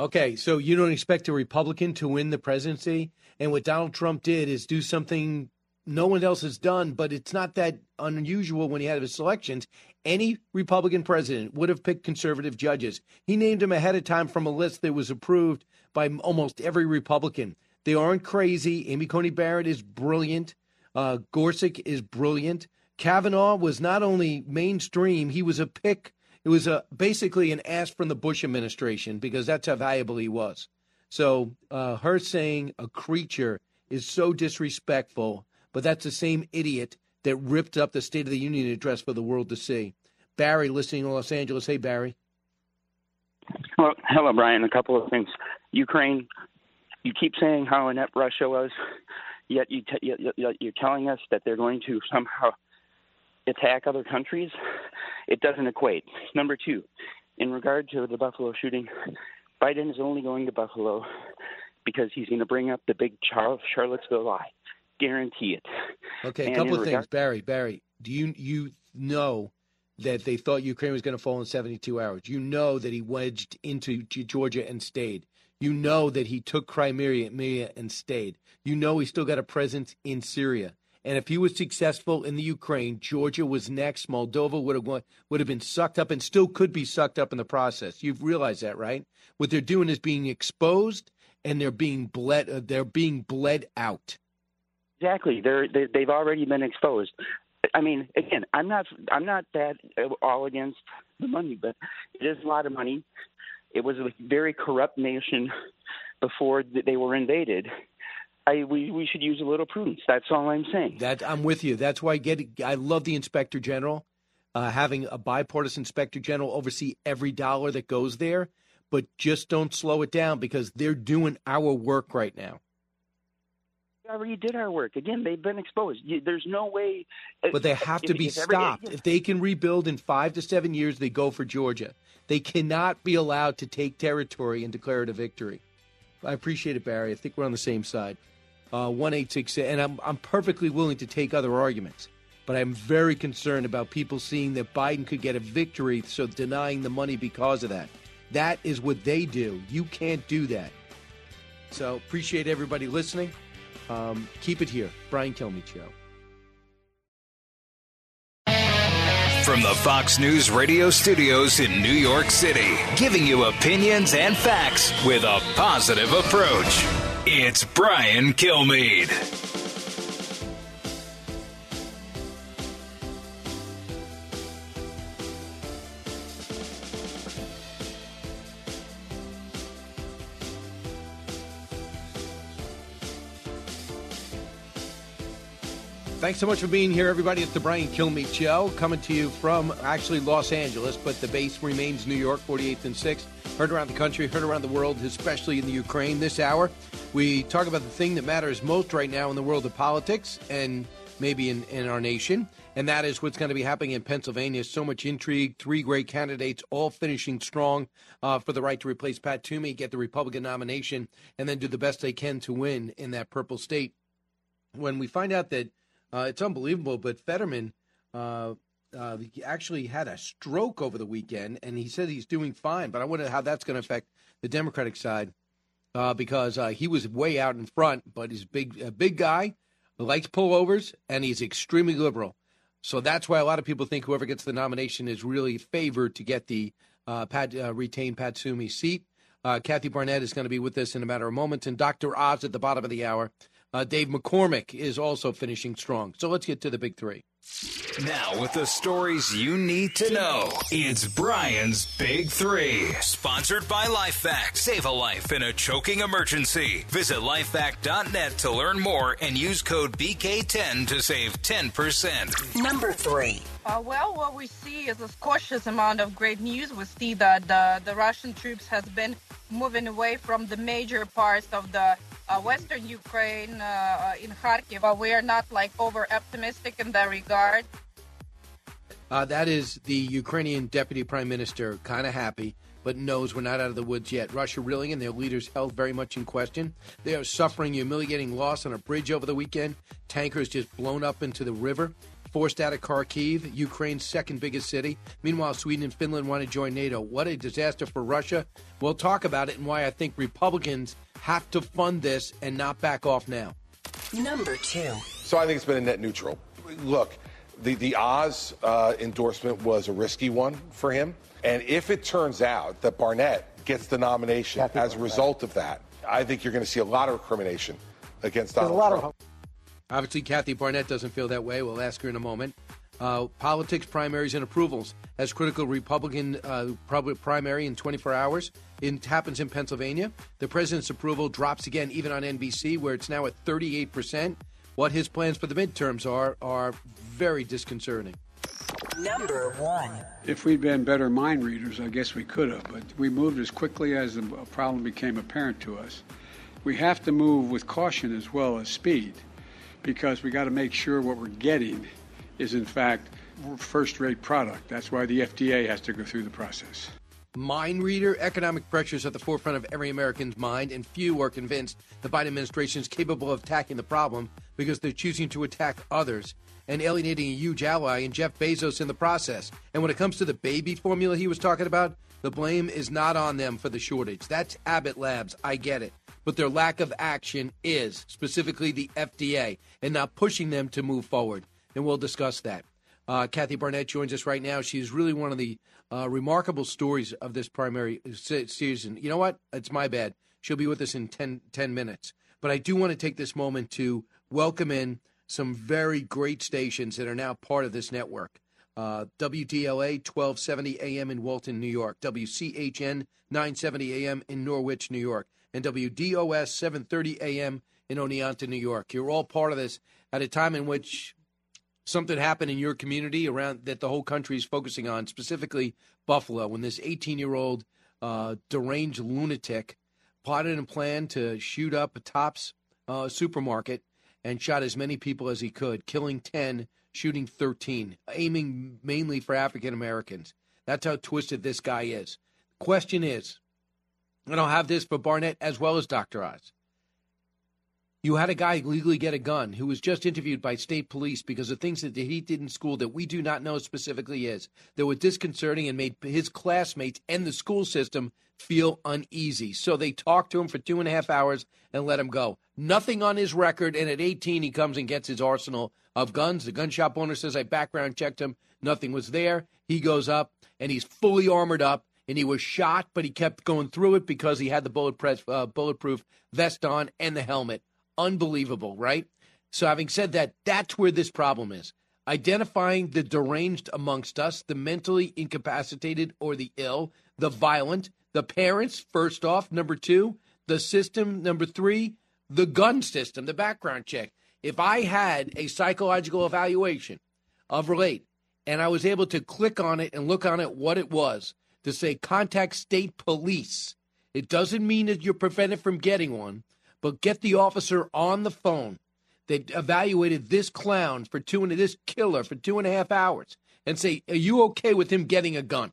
Speaker 2: Okay, so you don't expect a Republican to win the presidency? And what Donald Trump did is do something no one else has done, but it's not that unusual when he had his selections. Any Republican president would have picked conservative judges. He named them ahead of time from a list that was approved by almost every Republican. They aren't crazy. Amy Coney Barrett is brilliant. Uh, Gorsuch is brilliant. Kavanaugh was not only mainstream, he was a pick. It was a basically an ask from the Bush administration because that's how valuable he was. So uh, her saying a creature is so disrespectful, but that's the same idiot that ripped up the State of the Union address for the world to see. Barry, listening in Los Angeles. Hey, Barry.
Speaker 22: Well, hello, Brian. A couple of things. Ukraine, you keep saying how inept Russia was, yet you t- you're telling us that they're going to somehow attack other countries. It doesn't equate. Number two, in regard to the Buffalo shooting, Biden is only going to Buffalo because he's going to bring up the big Char- Charlottesville lie. Guarantee it.
Speaker 2: Okay, a
Speaker 22: And
Speaker 2: couple
Speaker 22: in
Speaker 2: of things, Barry. Barry, do you you know that they thought Ukraine was going to fall in 72 hours? You know that he wedged into Georgia and stayed. You know that he took Crimea Crimea and stayed. You know he still got a presence in Syria. And if he was successful in the Ukraine, Georgia was next. Moldova would have would have been sucked up and still could be sucked up in the process. You've realized that, right? What they're doing is being exposed and they're being bled. Uh, they're being bled out.
Speaker 22: Exactly. They're they, they've already been exposed. I mean, again, I'm not I'm not that all against the money, but it is a lot of money. It was a very corrupt nation before they were invaded. I we we should use a little prudence. That's all I'm saying.
Speaker 2: That I'm with you. That's why I get. I love the inspector general, uh, having a bipartisan inspector general oversee every dollar that goes there. But just don't slow it down because they're doing our work right now.
Speaker 22: We already did our work. Again, they've been exposed. You, there's no way.
Speaker 2: But they have to
Speaker 22: if-
Speaker 2: be
Speaker 22: if every-
Speaker 2: stopped. If they can rebuild in five to seven years, they go for Georgia. They cannot be allowed to take territory and declare it a victory. I appreciate it, Barry. I think we're on the same side. Uh, one eight six, and I'm I'm perfectly willing to take other arguments, but I'm very concerned about people seeing that Biden could get a victory, so denying the money because of that. That is what they do. You can't do that. So appreciate everybody listening. Um, keep it here, Brian Kilmeade Show.
Speaker 1: From the Fox News radio studios in New York City, giving you opinions and facts with a positive approach. It's Brian Kilmeade.
Speaker 2: Thanks so much for being here, everybody. It's the Brian Kilmeade Show, coming to you from actually Los Angeles, but the base remains New York, 48th and 6th. Heard around the country, heard around the world, especially in the Ukraine. This hour, we talk about the thing that matters most right now in the world of politics and maybe in, in our nation, and that is what's going to be happening in Pennsylvania. So much intrigue, three great candidates, all finishing strong uh, for the right to replace Pat Toomey, get the Republican nomination, and then do the best they can to win in that purple state. When we find out that uh, it's unbelievable, but Fetterman uh, uh, he actually had a stroke over the weekend, and he said he's doing fine. But I wonder how that's going to affect the Democratic side uh, because uh, he was way out in front, but he's big, a big guy, likes pullovers, and he's extremely liberal. So that's why a lot of people think whoever gets the nomination is really favored to get the uh, Pat, uh, retain Pat Toomey's seat. Uh, Kathy Barnette is going to be with us in a matter of moments, and Dr. Oz at the bottom of the hour. Dave McCormick is also finishing strong. So let's get to the big three.
Speaker 1: Now, with the stories you need to know, it's Brian's Big Three. Sponsored by LifeVac. Save a life in a choking emergency. Visit lifevac.net to learn more and use code BK10 to save 10%.
Speaker 4: Number three. Uh, well, what we see is a cautious amount of great news. We see that the, the Russian troops has been moving away from the major parts of the uh, western Ukraine uh, in Kharkiv. But we are not like over optimistic in that regard.
Speaker 2: Uh, that is the Ukrainian deputy prime minister, kind of happy, but knows we're not out of the woods yet. Russia reeling and their leaders held very much in question. They are suffering humiliating loss on a bridge over the weekend. Tankers just blown up into the river. Forced out of Kharkiv, Ukraine's second biggest city. Meanwhile, Sweden and Finland want to join NATO. What a disaster for Russia. We'll talk about it and why I think Republicans have to fund this and not back off now.
Speaker 23: Number two.
Speaker 5: So I think it's been a net neutral. Look, the, the Oz uh, endorsement was a risky one for him. And if it turns out that Barnette gets the nomination as a result of that, I think you're going to see a lot of recrimination against Donald Trump. Of-
Speaker 2: Obviously, Kathy Barnette doesn't feel that way. We'll ask her in a moment. Uh, politics, primaries, and approvals has critical Republican uh, primary in 24 hours. It happens in Pennsylvania. The president's approval drops again, even on NBC, where it's now at 38 percent. What his plans for the midterms are are very disconcerting.
Speaker 6: Number one. If we'd been better mind readers, I guess we could have, but we moved as quickly as the problem became apparent to us. We have to move with caution as well as speed because we got to make sure what we're getting is, in fact, first rate product. That's why the FDA has to go through the process.
Speaker 2: Mind reader, economic pressures at the forefront of every American's mind, and few are convinced the Biden administration is capable of attacking the problem because they're choosing to attack others and alienating a huge ally in Jeff Bezos in the process. And when it comes to the baby formula he was talking about, the blame is not on them for the shortage. That's Abbott Labs. I get it. But their lack of action is, specifically the FDA, and not pushing them to move forward. And we'll discuss that. Uh, Kathy Barnette joins us right now. She's really one of the uh, remarkable stories of this primary season. You know what? It's my bad. She'll be with us in 10, 10 minutes. But I do want to take this moment to welcome in some very great stations that are now part of this network. Uh, WDLA 1270 AM in Walton, New York, WCHN 970 AM in Norwich, New York, and WDOS 730 AM in Oneonta, New York. You're all part of this at a time in which something happened in your community around that the whole country is focusing on, specifically Buffalo, when this 18 year old uh, deranged lunatic plotted and planned to shoot up a Tops uh, supermarket and shot as many people as he could, killing 10, shooting 13, aiming mainly for African Americans. That's how twisted this guy is. The question is, and I'll have this for Barnette as well as Dr. Oz. You had a guy legally get a gun who was just interviewed by state police because of things that he did in school that we do not know specifically is that were disconcerting and made his classmates and the school system feel uneasy. So they talked to him for two and a half hours and let him go. Nothing on his record, and at 18 he comes and gets his arsenal of guns. The gun shop owner says I background checked him. Nothing was there. He goes up and he's fully armored up and he was shot, but he kept going through it because he had the bulletproof, uh, bulletproof vest on and the helmet unbelievable, right? So, having said that, that's where this problem is identifying the deranged amongst us, the mentally incapacitated or the ill, the violent, the parents, first off. Number two, the system. Number three, the gun system, the background check. If I had a psychological evaluation of relate and I was able to click on it and look on it what it was to say contact state police, it doesn't mean that you're prevented from getting one but get the officer on the phone that evaluated this clown for two and this killer for two and a half hours and say, Are you okay with him getting a gun?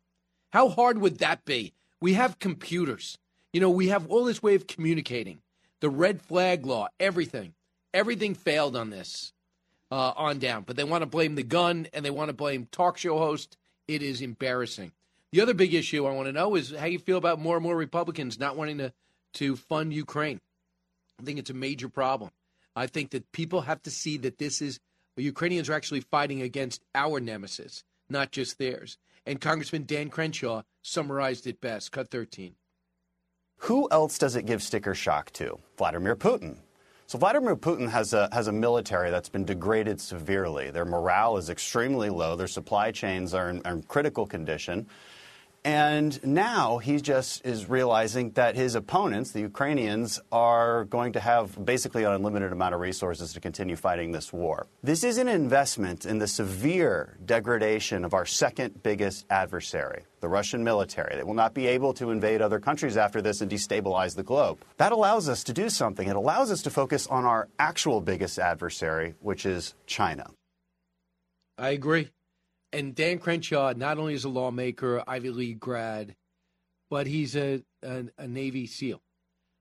Speaker 2: How hard would that be? We have computers. You know, we have all this way of communicating. The red flag law, everything. Everything failed on this uh, on down. But they want to blame the gun and they want to blame talk show host. It is embarrassing. The other big issue I want to know is how you feel about more and more Republicans not wanting to, to fund Ukraine. I think it's a major problem. I think that people have to see that this is Ukrainians are actually fighting against our nemesis, not just theirs. And Congressman Dan Crenshaw summarized it best. Cut 13.
Speaker 12: Who else does it give sticker shock to? Vladimir Putin. So Vladimir Putin has a has a military that's been degraded severely. Their morale is extremely low. Their supply chains are in, are in critical condition. And now he just is realizing that his opponents, the Ukrainians, are going to have basically an unlimited amount of resources to continue fighting this war. This is an investment in the severe degradation of our second biggest adversary, the Russian military. They will not be able to invade other countries after this and destabilize the globe. That allows us to do something. It allows us to focus on our actual biggest adversary, which is China.
Speaker 2: I agree and Dan Crenshaw not only is a lawmaker, Ivy League grad, but he's a, a, a Navy SEAL.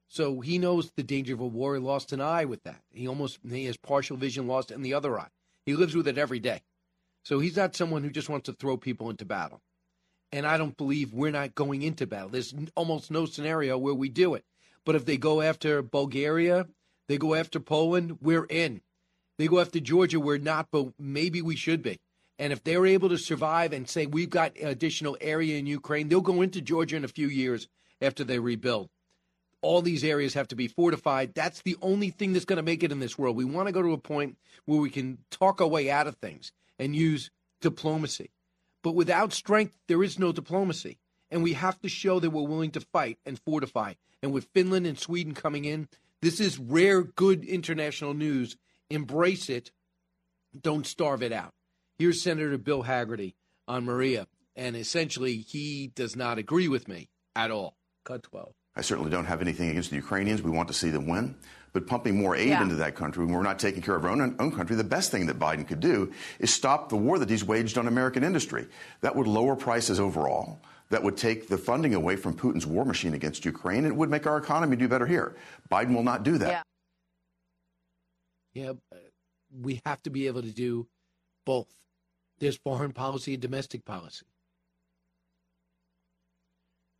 Speaker 2: So he knows the danger of a war. He lost an eye with that. He almost he has partial vision lost in the other eye. He lives with it every day. So he's not someone who just wants to throw people into battle. And I don't believe we're not going into battle. There's almost no scenario where we do it. But if they go after Bulgaria, they go after Poland, we're in. They go after Georgia. We're not, but maybe we should be. And if they're able to survive and say we've got additional area in Ukraine, they'll go into Georgia in a few years after they rebuild. All these areas have to be fortified. That's the only thing that's going to make it in this world. We want to go to a point where we can talk our way out of things and use diplomacy. But without strength, there is no diplomacy. And we have to show that we're willing to fight and fortify. And with Finland and Sweden coming in, this is rare, good international news. Embrace it. Don't starve it out. Here's Senator Bill Hagerty on Maria, and essentially he does not agree with me at all. Cut 12.
Speaker 14: I certainly don't have anything against the Ukrainians. We want to see them win. But pumping more aid
Speaker 23: Yeah.
Speaker 14: into that country when we're not taking care of our own, own country, the best thing that Biden could do is stop the war that he's waged on American industry. That would lower prices overall. That would take the funding away from Putin's war machine against Ukraine. And it would make our economy do better here. Biden will not do that.
Speaker 2: Yeah, uh, we have to be able to do both. There's foreign policy and domestic policy.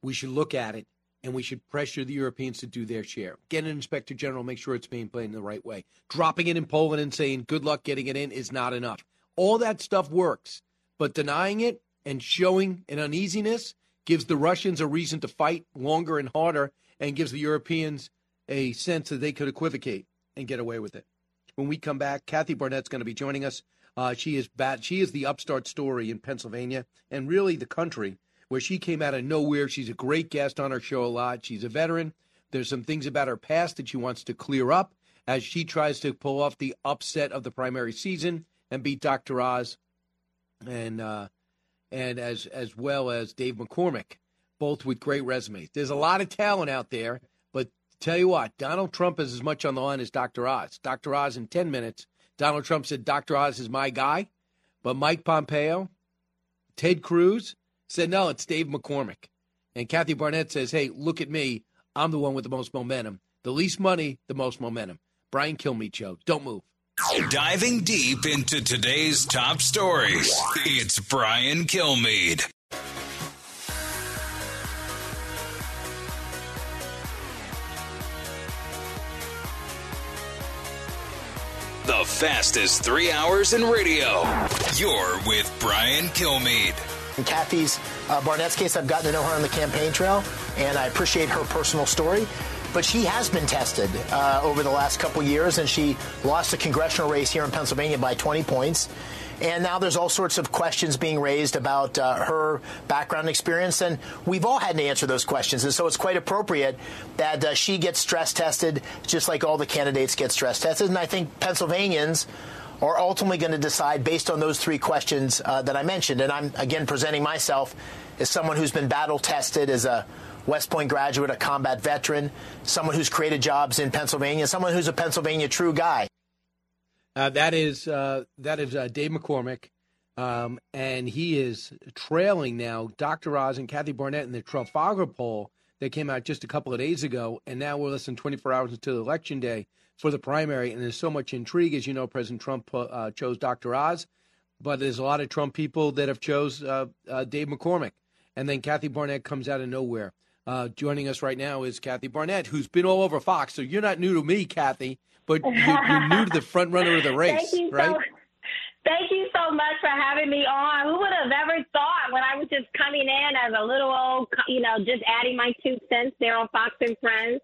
Speaker 2: We should look at it and we should pressure the Europeans to do their share. Get an inspector general, make sure it's being played in the right way. Dropping it in Poland and saying good luck getting it in is not enough. All that stuff works, but denying it and showing an uneasiness gives the Russians a reason to fight longer and harder and gives the Europeans a sense that they could equivocate and get away with it. When we come back, Kathy Barnette's going to be joining us. Uh, she is bad. She is the upstart story in Pennsylvania and really the country where she came out of nowhere. She's a great guest on our show a lot. She's a veteran. There's some things about her past that she wants to clear up as she tries to pull off the upset of the primary season and beat Dr. Oz and uh, and as as well as Dave McCormick, both with great resumes. There's a lot of talent out there, but tell you what, Donald Trump is as much on the line as Dr. Oz. Dr. Oz in 10 minutes, Donald Trump said Dr. Oz is my guy, but Mike Pompeo, Ted Cruz said no, it's Dave McCormick. And Kathy Barnette says, "Hey, look at me. I'm the one with the most momentum. The least money, the most momentum." Brian Kilmeade show. Don't move.
Speaker 1: Diving deep into today's top stories, it's Brian Kilmeade. Fastest three hours in radio. You're with Brian Kilmeade.
Speaker 23: In Kathy's uh, Barnette's case, I've gotten to know her on the campaign trail, and I appreciate her personal story. But she has been tested uh, over the last couple years, and she lost a congressional race here in Pennsylvania by 20 points. And now there's all sorts of questions being raised about uh, her background experience, and we've all had to answer those questions. And so it's quite appropriate that uh, she gets stress tested, just like all the candidates get stress tested. And I think Pennsylvanians are ultimately going to decide based on those three questions uh, that I mentioned. And I'm, again, presenting myself as someone who's been battle tested as a West Point graduate, a combat veteran, someone who's created jobs in Pennsylvania, someone who's a Pennsylvania true guy.
Speaker 2: Uh, that is uh, that is uh, Dave McCormick, um, and he is trailing now Dr. Oz and Kathy Barnette in the Trafalgar poll that came out just a couple of days ago, and now we're less than 24 hours until election day for the primary, and there's so much intrigue. As you know, President Trump uh, chose Dr. Oz, but there's a lot of Trump people that have chose uh, Dave McCormick, and then Kathy Barnette comes out of nowhere. Joining us right now is Kathy Barnette, who's been all over Fox. So you're not new to me, Kathy, but you're, you're new to the front runner of the race,
Speaker 24: Thank you
Speaker 2: right?
Speaker 24: so Thank you so much for having me on. Who would have ever thought when I was just coming in as a little old, you know, just adding my two cents there on Fox and Friends.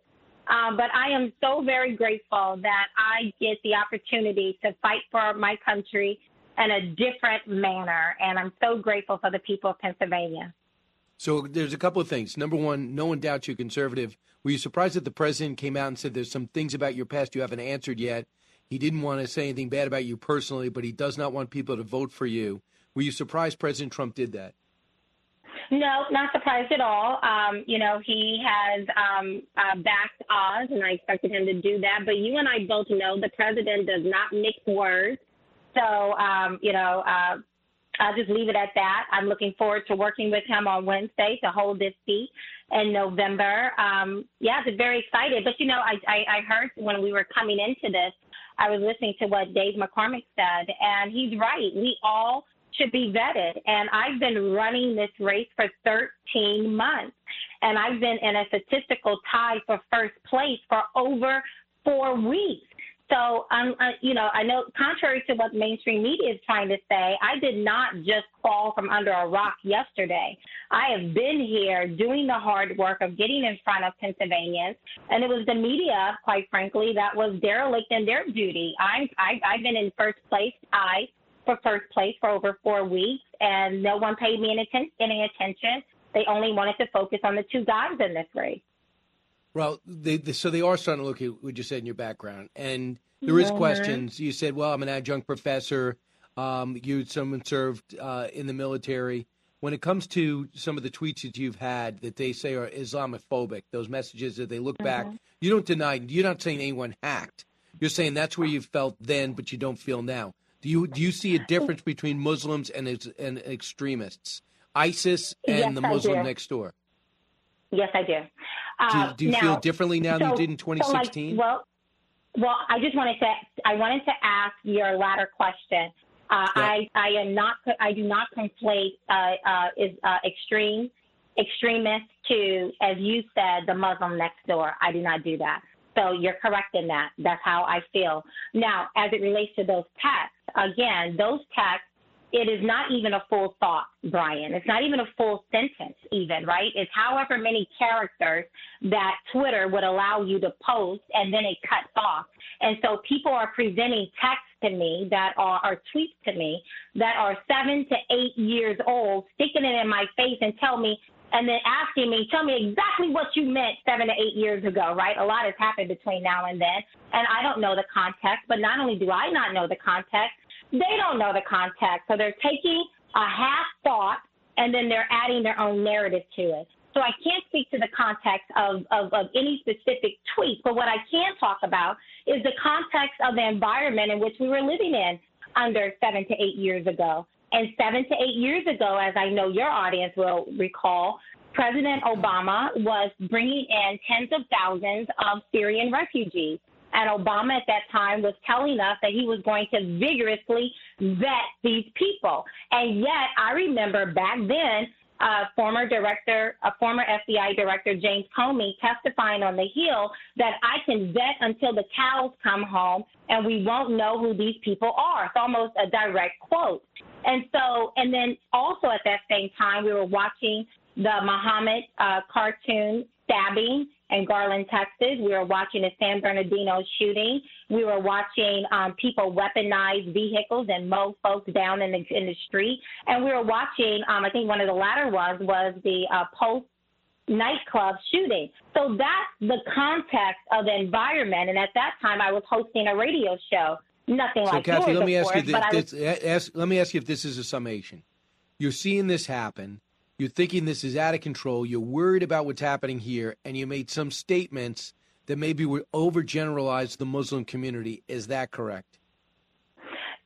Speaker 24: Um, but I am so very grateful that I get the opportunity to fight for my country in a different manner. And I'm so grateful for the people of Pennsylvania.
Speaker 2: So there's a couple of things. Number one, no one doubts you're conservative. Were you surprised that the president came out and said there's some things about your past you haven't answered yet? He didn't want to say anything bad about you personally, but he does not want people to vote for you. Were you surprised President Trump did that?
Speaker 24: No, not surprised at all. Um, you know, he has um, uh, backed Oz, and I expected him to do that. But you and I both know the president does not mix words. So, um, you know, uh, I'll just leave it at that. I'm looking forward to working with him on Wednesday to hold this seat in November. Um, yeah, I'm very excited. But, you know, I, I, I heard when we were coming into this, I was listening to what Dave McCormick said, and he's right. We all should be vetted. And I've been running this race for 13 months, and I've been in a statistical tie for first place for over four weeks. So, um, uh, you know, I know, contrary to what mainstream media is trying to say, I did not just fall from under a rock yesterday. I have been here doing the hard work of getting in front of Pennsylvanians, and it was the media, quite frankly, that was derelict in their duty. I'm, I, I've been in first place. I for first place for over four weeks, and no one paid me any, any attention. They only wanted to focus on the two guys in this race.
Speaker 2: Well, they, they, so they are starting to look at what you said in your background, and there is
Speaker 24: Mhm.
Speaker 2: questions. You said, "Well, I'm an adjunct professor. Um, you someone served uh, in the military." When it comes to some of the tweets that you've had that they say are Islamophobic, those messages that they look back,
Speaker 24: Mhm.
Speaker 2: you don't deny. You're not saying anyone hacked. You're saying that's where you felt then, but you don't feel now. Do you do you see a difference between Muslims and and extremists, ISIS and
Speaker 24: Yes,
Speaker 2: the Muslim next door?
Speaker 24: Yes, I do.
Speaker 2: Do,
Speaker 24: Uh,
Speaker 2: do you
Speaker 24: now-
Speaker 2: feel differently now than you did in
Speaker 24: so, like,
Speaker 2: 2016?
Speaker 24: well, well, I just wanted to I wanted to ask your latter question. Uh,
Speaker 2: Yeah.
Speaker 24: I I am not I do not conflate uh, uh, is uh, extreme extremists to as you said the Muslim next door. I do not do that. So you're correct in that. That's how I feel. Now, as it relates to those texts, again, those texts it is not even a full thought, Brian. It's not even a full sentence, even, right? It's however many characters that Twitter would allow you to post and then it cuts off. And so people are presenting texts to me that are, or tweets to me that are seven to eight years old, sticking it in my face and tell me, and then asking me, tell me exactly what you meant seven to eight years ago, right? A lot has happened between now and then. And I don't know the context, but not only do I not know the context, they don't know the context. So they're taking a half thought and then they're adding their own narrative to it. So I can't speak to the context of, of, of any specific tweet, but what I can talk about is the context of the environment in which we were living in under seven to eight years ago. And seven to eight years ago, as I know your audience will recall, President Obama was bringing in tens of thousands of Syrian refugees. And Obama at that time was telling us that he was going to vigorously vet these people. And yet, I remember back then, uh, former director, a former FBI director, James Comey, testifying on the Hill that I can vet until the cows come home and we won't know who these people are. It's almost a direct quote. And so, and then also at that same time, we were watching the Muhammad uh, cartoon stabbing in Garland, Texas. We were watching the San Bernardino shooting. We were watching um, people weaponize vehicles and mow folks down in the in the street. And we were watching. Um, I think one of the latter ones was the uh, Pulse nightclub shooting. So that's the context of the environment. And at that time, I was hosting a radio show. Nothing
Speaker 2: So,
Speaker 24: like
Speaker 2: Kathy,
Speaker 24: yours,
Speaker 2: let me ask you
Speaker 24: course, but I
Speaker 2: this.
Speaker 24: was
Speaker 2: ask, let me ask you if this is a summation. You're seeing this happen. You're thinking this is out of control. You're worried about what's happening here, and you made some statements that maybe were overgeneralized the Muslim community. Is that correct?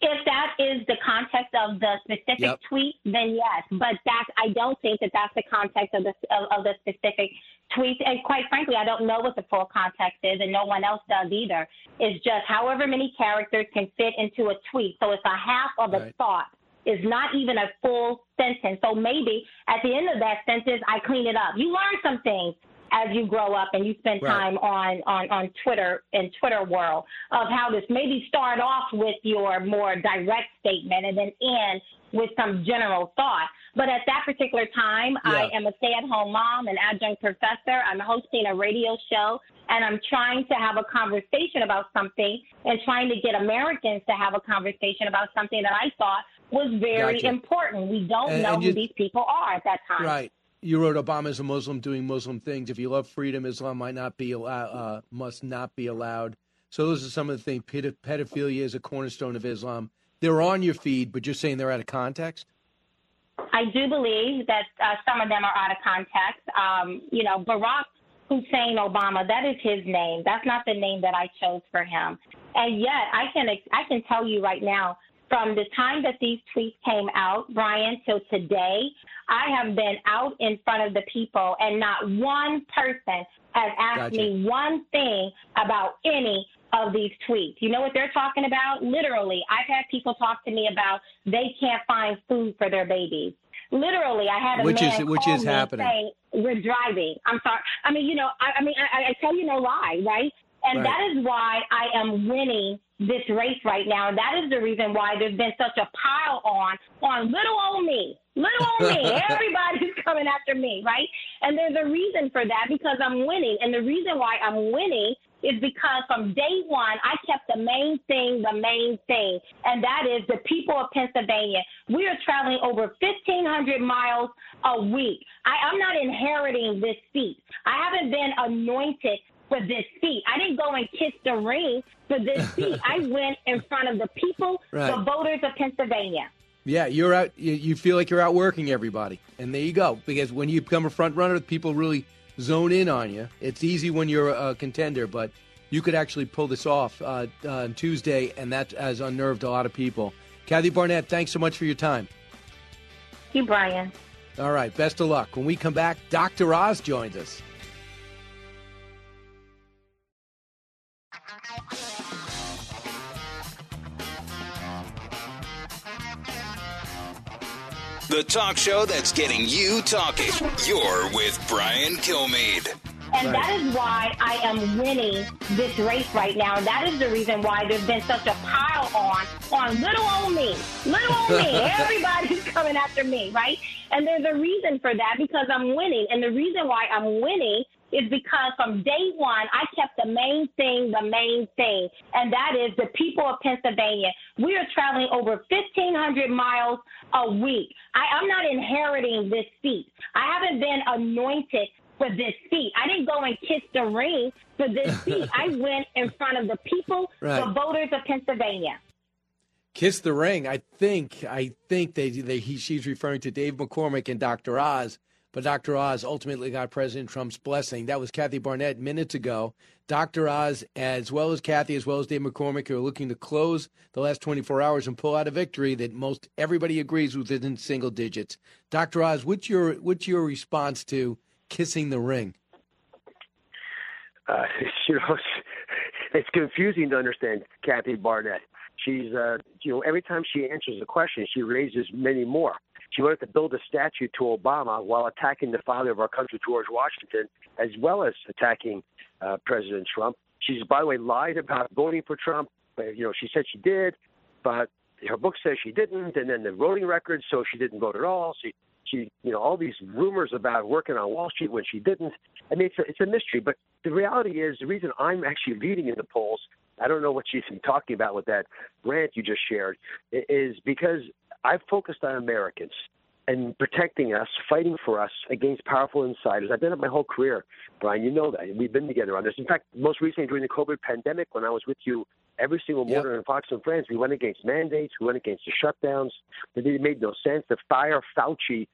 Speaker 24: If that is the context of the specific
Speaker 2: Yep.
Speaker 24: tweet, then yes. But that's I don't think that that's the context of the of, of the specific tweet. And quite frankly, I don't know what the full context is, and no one else does either. It's just however many characters can fit into a tweet. So it's a half of a
Speaker 2: Right.
Speaker 24: thought. Is not even a full sentence. So maybe at the end of that sentence, I clean it up. You learn some things as you grow up and you spend
Speaker 2: Right.
Speaker 24: time on, on, on Twitter and Twitter world of how this maybe start off with your more direct statement and then end with some general thought. But at that particular time, I am a stay-at-home mom, an adjunct professor. I'm hosting a radio show, and I'm trying to have a conversation about something and trying to get Americans to have a conversation about something that I thought was very
Speaker 2: Gotcha.
Speaker 24: important. We don't
Speaker 2: And-
Speaker 24: know
Speaker 2: and
Speaker 24: who
Speaker 2: you-
Speaker 24: these people are at that time.
Speaker 2: Right. You wrote Obama's a Muslim doing Muslim things. If you love freedom, Islam might not be allow, uh, must not be allowed. So those are some of the things. Ped- pedophilia is a cornerstone of Islam. They're on your feed, but you're saying they're out of context.
Speaker 24: I do believe that uh, some of them are out of context. Um, you know, Barack Hussein Obama, that is his name. That's not the name that I chose for him. And yet, I can I can tell you right now, from the time that these tweets came out, Brian, till today, I have been out in front of the people, and not one person has asked
Speaker 25: Gotcha.
Speaker 24: me one thing about any of these tweets. You know what they're talking about? Literally, I've had people talk to me about they can't find food for their babies. Literally, I had a
Speaker 2: Which is-
Speaker 24: man
Speaker 2: which
Speaker 24: call
Speaker 2: is
Speaker 24: me
Speaker 2: happening.
Speaker 24: saying, "We're driving." I'm sorry. I mean, you know, I, I mean, I, I tell you no lie, right? And
Speaker 25: Right.
Speaker 24: that is why I am winning this race right now. And that is the reason why there's been such a pile on on little old me. Little old me. Everybody's coming after me, right? And there's a reason for that because I'm winning. And the reason why I'm winning is because from day one, I kept the main thing the main thing, and that is the people of Pennsylvania. We are traveling over 1,500 miles a week. I, I'm not inheriting this seat. I haven't been anointed for this seat. I didn't go and kiss the ring for this seat. I went in front of the people, the voters of Pennsylvania.
Speaker 2: Yeah, you're out. You, you feel like you're outworking everybody, and there you go. Because when you become a front runner, people really zone in on you. It's easy when you're a contender, but you could actually pull this off uh, on Tuesday, and that has unnerved a lot of people. Kathy Barnette, thanks so much for your time.
Speaker 24: Thank you, Brian.
Speaker 2: All right, best of luck. When we come back, Dr. Oz joins us.
Speaker 1: The talk show that's getting you talking. You're with Brian Kilmeade.
Speaker 24: And that is why I am winning this race right now. That is the reason why there's been such a pile on on little old me. Little old me. Everybody's coming after me, right? And there's a reason for that because I'm winning. And the reason why I'm winning is because from day one, I kept the main thing the main thing. And that is the people of Pennsylvania. We are traveling over 1,500 miles a week. I, I'm not inheriting this seat. I haven't been anointed for this seat. I didn't go and kiss the ring for this seat. I went in front of the people,
Speaker 2: Right.
Speaker 24: the voters of Pennsylvania.
Speaker 2: Kiss the ring. I think. I think they, they he, she's referring to Dave McCormick and Dr. Oz. But Dr. Oz ultimately got President Trump's blessing. That was Kathy Barnette minutes ago. Dr. Oz, as well as Kathy, as well as Dave McCormick, are looking to close the last 24 hours and pull out a victory that most everybody agrees with in single digits. Dr. Oz, what's your what's your response to kissing the ring?
Speaker 25: uh, you know, it's, confusing to understand Kathy Barnette. She's, uh, you know, every time she answers a question, she raises many more. She wanted to build a statue to Obama while attacking the father of our country, George Washington, as well as attacking uh, President Trump. She's, by the way, lied about voting for Trump. But, you know, she said she did, but her book says she didn't, and then the voting records, so she didn't vote at all. She, she, you know, all these rumors about working on Wall Street when she didn't. I mean, it's a, it's a mystery. But the reality is, the reason I'm actually leading in the polls, I don't know what she's been talking about with that rant you just shared, is because I've focused on Americans and protecting us, fighting for us against powerful insiders. I've done it my whole career, Brian. You know that. We've been together on this. In fact, most recently during the COVID pandemic, when I was with you every single morning on Fox and Friends, we went against mandates, we went against the shutdowns. It made no sense. The fire Fauci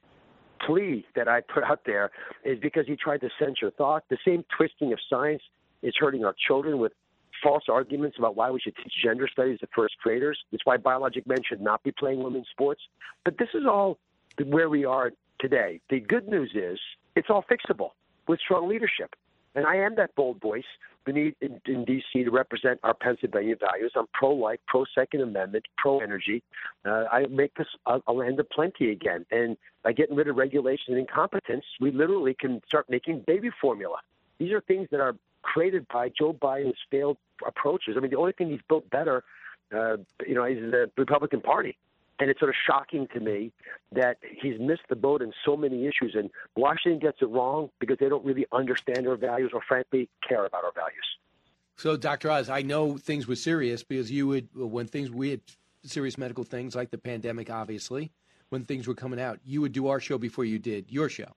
Speaker 25: plea that I put out there is because he tried to censor thought. The same twisting of science is hurting our children with false arguments about why we should teach gender studies to first graders. It's why biologic men should not be playing women's sports. But this is all where we are today. The good news is it's all fixable with strong leadership. And I am that bold voice we need in, in D.C. to represent our Pennsylvania values. I'm pro-life, pro-Second Amendment, pro-energy. Uh, I make this a, a land of plenty again. And by getting rid of regulation and incompetence, we literally can start making baby formula. These are things that are created by Joe Biden's failed approaches. I mean, the only thing he's built better, uh, you know, is the Republican Party. And it's sort of shocking to me that he's missed the boat in so many issues. And Washington gets it wrong because they don't really understand our values or, frankly, care about our values.
Speaker 2: So, Dr. Oz, I know things were serious because you would, when things, we had serious medical things like the pandemic, obviously, when things were coming out, you would do our show before you did your show.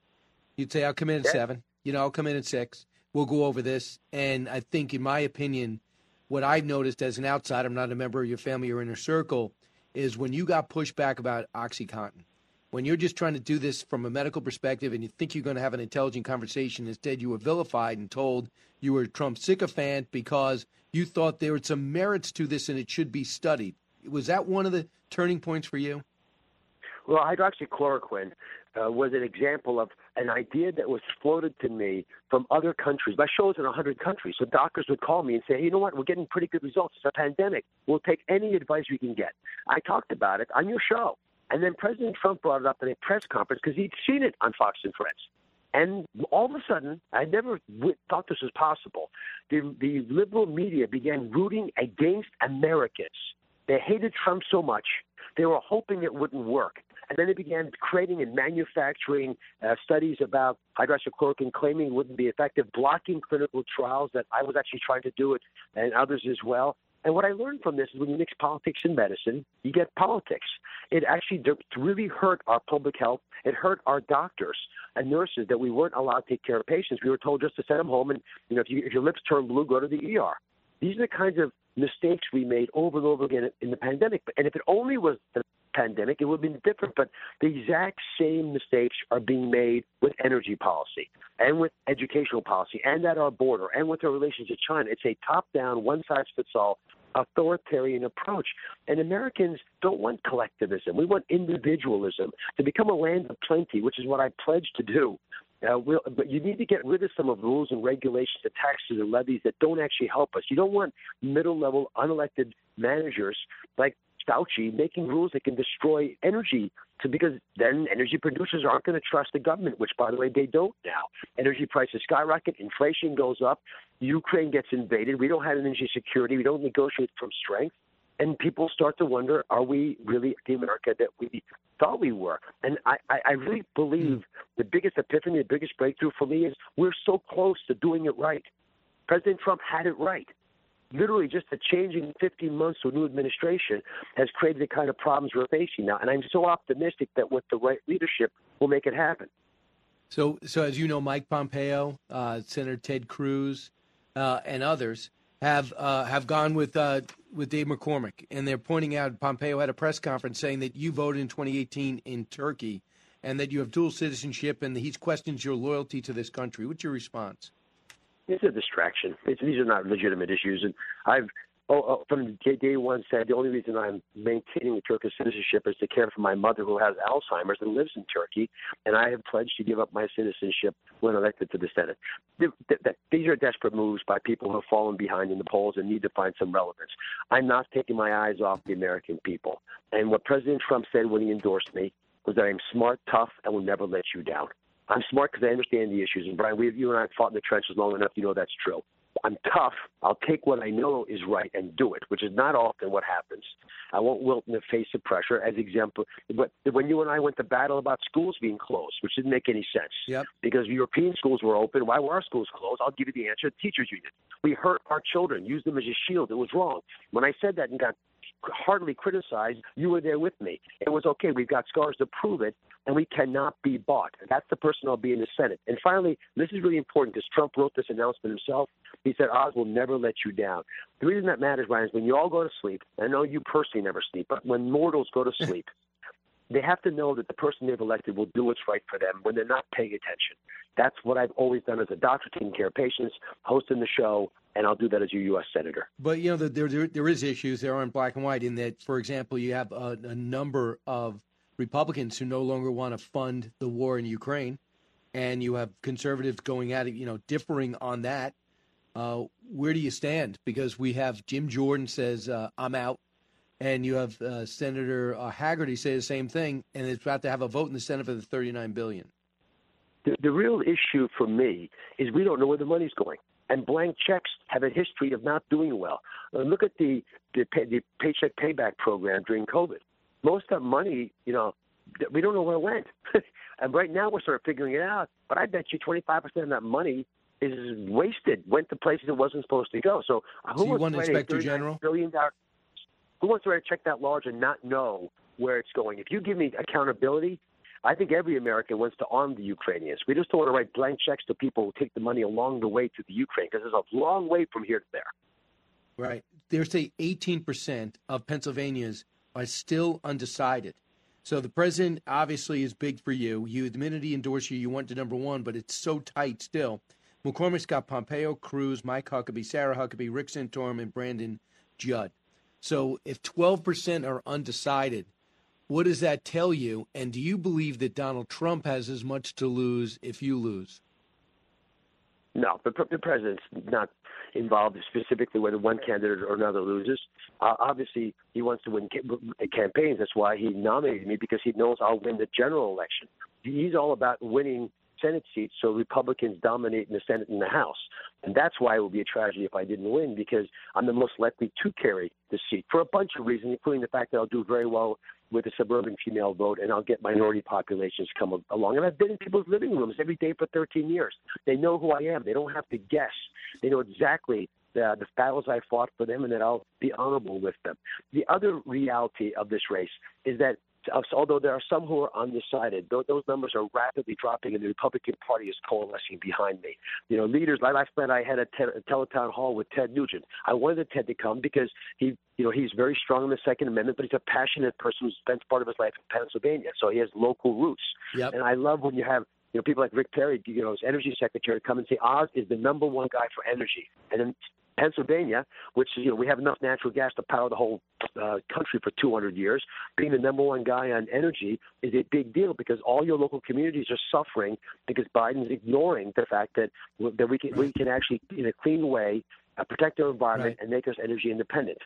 Speaker 2: You'd say, I'll come in at
Speaker 25: Yeah.
Speaker 2: seven, you know, I'll come in at six. We'll go over this. And I think, in my opinion, what I've noticed as an outsider, I'm not a member of your family or inner circle, is when you got pushed back about OxyContin, when you're just trying to do this from a medical perspective and you think you're going to have an intelligent conversation, instead you were vilified and told you were a Trump sycophant because you thought there were some merits to this and it should be studied. Was that one of the turning points for you?
Speaker 25: Well, hydroxychloroquine uh, was an example of an idea that was floated to me from other countries. My show's in 100 countries, so doctors would call me and say, hey, you know what, we're getting pretty good results. It's a pandemic. We'll take any advice we can get. I talked about it on your show. And then President Trump brought it up in a press conference because he'd seen it on Fox and Friends. And all of a sudden, I never thought this was possible. The, the liberal media began rooting against Americans. They hated Trump so much, they were hoping it wouldn't work. And then they began creating and manufacturing uh, studies about hydroxychloroquine, claiming it wouldn't be effective, blocking clinical trials that I was actually trying to do it, and others as well. And what I learned from this is when you mix politics and medicine, you get politics. It actually really hurt our public health. It hurt our doctors and nurses that we weren't allowed to take care of patients. We were told just to send them home, and you know, if, you, if your lips turn blue, go to the ER. These are the kinds of mistakes we made over and over again in the pandemic. And if it only was the pandemic, it would have been different. But the exact same mistakes are being made with energy policy and with educational policy and at our border and with our relations to China. It's a top down, one size fits all authoritarian approach. And Americans don't want collectivism. We want individualism to become a land of plenty, which is what I pledge to do. Uh, we'll, but you need to get rid of some of the rules and regulations, the taxes and levies that don't actually help us. You don't want middle level unelected managers like Fauci making rules that can destroy energy to because then energy producers aren't going to trust the government, which by the way they don't now. Energy prices skyrocket, inflation goes up, Ukraine gets invaded, we don't have energy security, we don't negotiate from strength. And people start to wonder, are we really the America that we thought we were? And I, I really believe hmm. the biggest epiphany, the biggest breakthrough for me is we're so close to doing it right. President Trump had it right literally just the changing 15 months to a new administration has created the kind of problems we're facing now. And I'm so optimistic that with the right leadership, we'll make it happen.
Speaker 2: So, so as you know, Mike Pompeo, uh, Senator Ted Cruz, uh, and others have uh, have gone with uh, with Dave McCormick, and they're pointing out Pompeo had a press conference saying that you voted in 2018 in Turkey, and that you have dual citizenship, and he questions your loyalty to this country. What's your response?
Speaker 25: It's a distraction. It's, these are not legitimate issues, and I've oh, oh, from day one said the only reason I'm maintaining the Turkish citizenship is to care for my mother who has Alzheimer's and lives in Turkey, and I have pledged to give up my citizenship when elected to the Senate. These are desperate moves by people who have fallen behind in the polls and need to find some relevance. I'm not taking my eyes off the American people. And what President Trump said when he endorsed me was that I'm smart, tough, and will never let you down. I'm smart because I understand the issues. And Brian, we, you and I have fought in the trenches long enough. You know that's true. I'm tough. I'll take what I know is right and do it, which is not often what happens. I won't wilt in the face of pressure. As example, but when you and I went to battle about schools being closed, which didn't make any sense,
Speaker 2: yep.
Speaker 25: because European schools were open. Why were our schools closed? I'll give you the answer. Teachers union. We hurt our children, used them as a shield. It was wrong. When I said that and got hardly criticized. You were there with me. It was okay. We've got scars to prove it, and we cannot be bought. That's the person I'll be in the Senate. And finally, this is really important because Trump wrote this announcement himself. He said, Oz will never let you down. The reason that matters, Ryan, is when you all go to sleep, I know you personally never sleep, but when mortals go to sleep, they have to know that the person they've elected will do what's right for them when they're not paying attention. That's what I've always done as a doctor, taking care of patients, hosting the show, and I'll do that as your U.S. senator.
Speaker 2: But you know, there there, there is issues. There aren't black and white in that. For example, you have a, a number of Republicans who no longer want to fund the war in Ukraine, and you have conservatives going at it, you know, differing on that. Uh, where do you stand? Because we have Jim Jordan says uh, I'm out, and you have uh, Senator uh, Hagerty say the same thing, and it's about to have a vote in the Senate for the 39 billion.
Speaker 25: The, the real issue for me is we don't know where the money's going and blank checks have a history of not doing well. Uh, look at the the, pay, the paycheck payback program during COVID. Most of that money, you know, we don't know where it went. and right now we're sort of figuring it out. But I bet you 25% of that money is wasted, went to places it wasn't supposed to go. So, uh, who
Speaker 2: so you want Inspector General?
Speaker 25: Billion dollar, who wants to write a check that large and not know where it's going? If you give me accountability, I think every American wants to arm the Ukrainians. We just don't want to write blank checks to people who take the money along the way to the Ukraine because there's a long way from here to there.
Speaker 2: Right. There's say 18% of Pennsylvanians are still undecided. So the president obviously is big for you. You admitted he endorsed you. You went to number one, but it's so tight still. McCormick's got Pompeo, Cruz, Mike Huckabee, Sarah Huckabee, Rick Santorum, and Brandon Judd. So if 12% are undecided, what does that tell you? And do you believe that Donald Trump has as much to lose if you lose?
Speaker 25: No, the, the president's not involved specifically whether one candidate or another loses. Uh, obviously, he wants to win ca- campaigns. That's why he nominated me because he knows I'll win the general election. He's all about winning Senate seats so Republicans dominate in the Senate and the House. And that's why it would be a tragedy if I didn't win, because I'm the most likely to carry the seat for a bunch of reasons, including the fact that I'll do very well with the suburban female vote, and I'll get minority populations come along. And I've been in people's living rooms every day for 13 years. They know who I am. They don't have to guess. They know exactly the, the battles I fought for them, and that I'll be honorable with them. The other reality of this race is that although there are some who are undecided, those numbers are rapidly dropping, and the Republican Party is coalescing behind me. You know, leaders like last night, I had a, te- a teletown hall with Ted Nugent. I wanted Ted to come because he, you know, he's very strong in the Second Amendment, but he's a passionate person who spends part of his life in Pennsylvania, so he has local roots.
Speaker 2: Yep.
Speaker 25: And I love when you have you know, people like Rick Perry, you know, his energy secretary, come and say Oz is the number one guy for energy. And then Pennsylvania, which you know we have enough natural gas to power the whole uh, country for 200 years, being the number one guy on energy is a big deal because all your local communities are suffering because Biden's ignoring the fact that that we can we can actually in a clean way uh, protect our environment
Speaker 2: Right.
Speaker 25: and make us energy independent.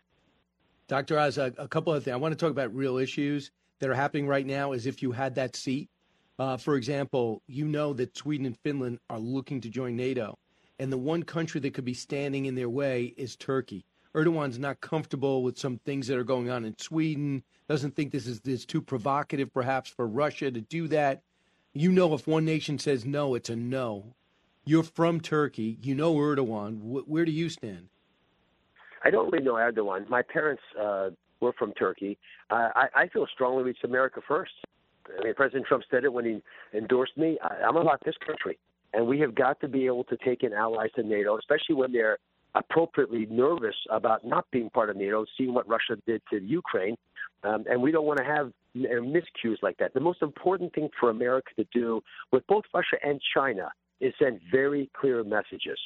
Speaker 2: Dr. Oz, a, a couple of things. I want to talk about real issues that are happening right now as if you had that seat. Uh, for example, you know that Sweden and Finland are looking to join NATO, and the one country that could be standing in their way is Turkey. Erdogan's not comfortable with some things that are going on in Sweden, doesn't think this is, is too provocative perhaps for Russia to do that. You know, if one nation says no, it's a no. You're from Turkey. You know Erdogan. Wh- where do you stand?
Speaker 25: I don't really know Erdogan. My parents uh, were from Turkey. Uh, I, I feel strongly it's America first. I mean, President Trump said it when he endorsed me. I, I'm about this country, and we have got to be able to take in allies to NATO, especially when they're appropriately nervous about not being part of NATO, seeing what Russia did to Ukraine. Um, and we don't want to have miscues like that. The most important thing for America to do with both Russia and China is send very clear messages.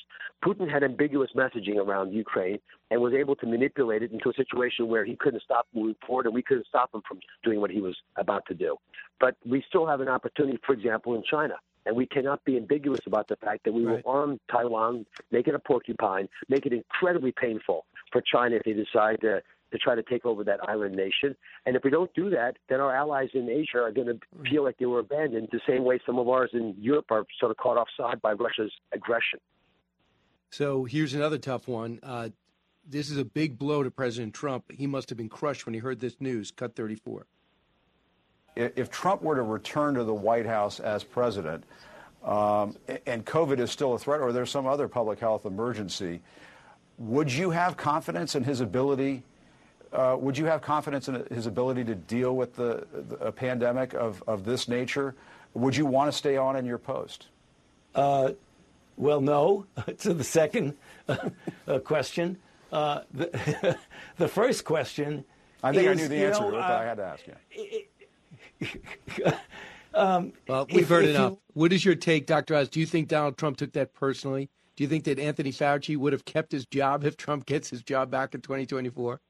Speaker 25: Putin had ambiguous messaging around Ukraine and was able to manipulate it into a situation where he couldn't stop moving forward and we couldn't stop him from doing what he was about to do. But we still have an opportunity, for example, in China. And we cannot be ambiguous about the fact that we will arm Taiwan, make it a porcupine, make it incredibly painful for China if they decide to to try to take over that island nation. And if we don't do that, then our allies in Asia are going to feel like they were abandoned the same way some of ours in Europe are sort of caught offside by Russia's aggression.
Speaker 2: So here's another tough one. Uh, this is a big blow to President Trump. He must have been crushed when he heard this news. Cut 34.
Speaker 26: If Trump were to return to the White House as president, um, and COVID is still a threat, or there's some other public health emergency, would you have confidence in his ability? Uh, would you have confidence in his ability to deal with the, the a pandemic of, of this nature? Would you want to stay on in your post?
Speaker 27: Uh, well, no. to the second uh, question, uh, the, the first question.
Speaker 26: I think I knew the
Speaker 27: you
Speaker 26: answer
Speaker 27: know,
Speaker 26: but
Speaker 27: uh,
Speaker 26: I had to ask you.
Speaker 27: um,
Speaker 2: Well, we've
Speaker 27: if-
Speaker 2: heard
Speaker 27: if
Speaker 2: enough.
Speaker 27: you-
Speaker 2: What is your take, Dr. Oz? Do you think Donald Trump took that personally? Do you think that Anthony Fauci would have kept his job if Trump gets his job back in 2024?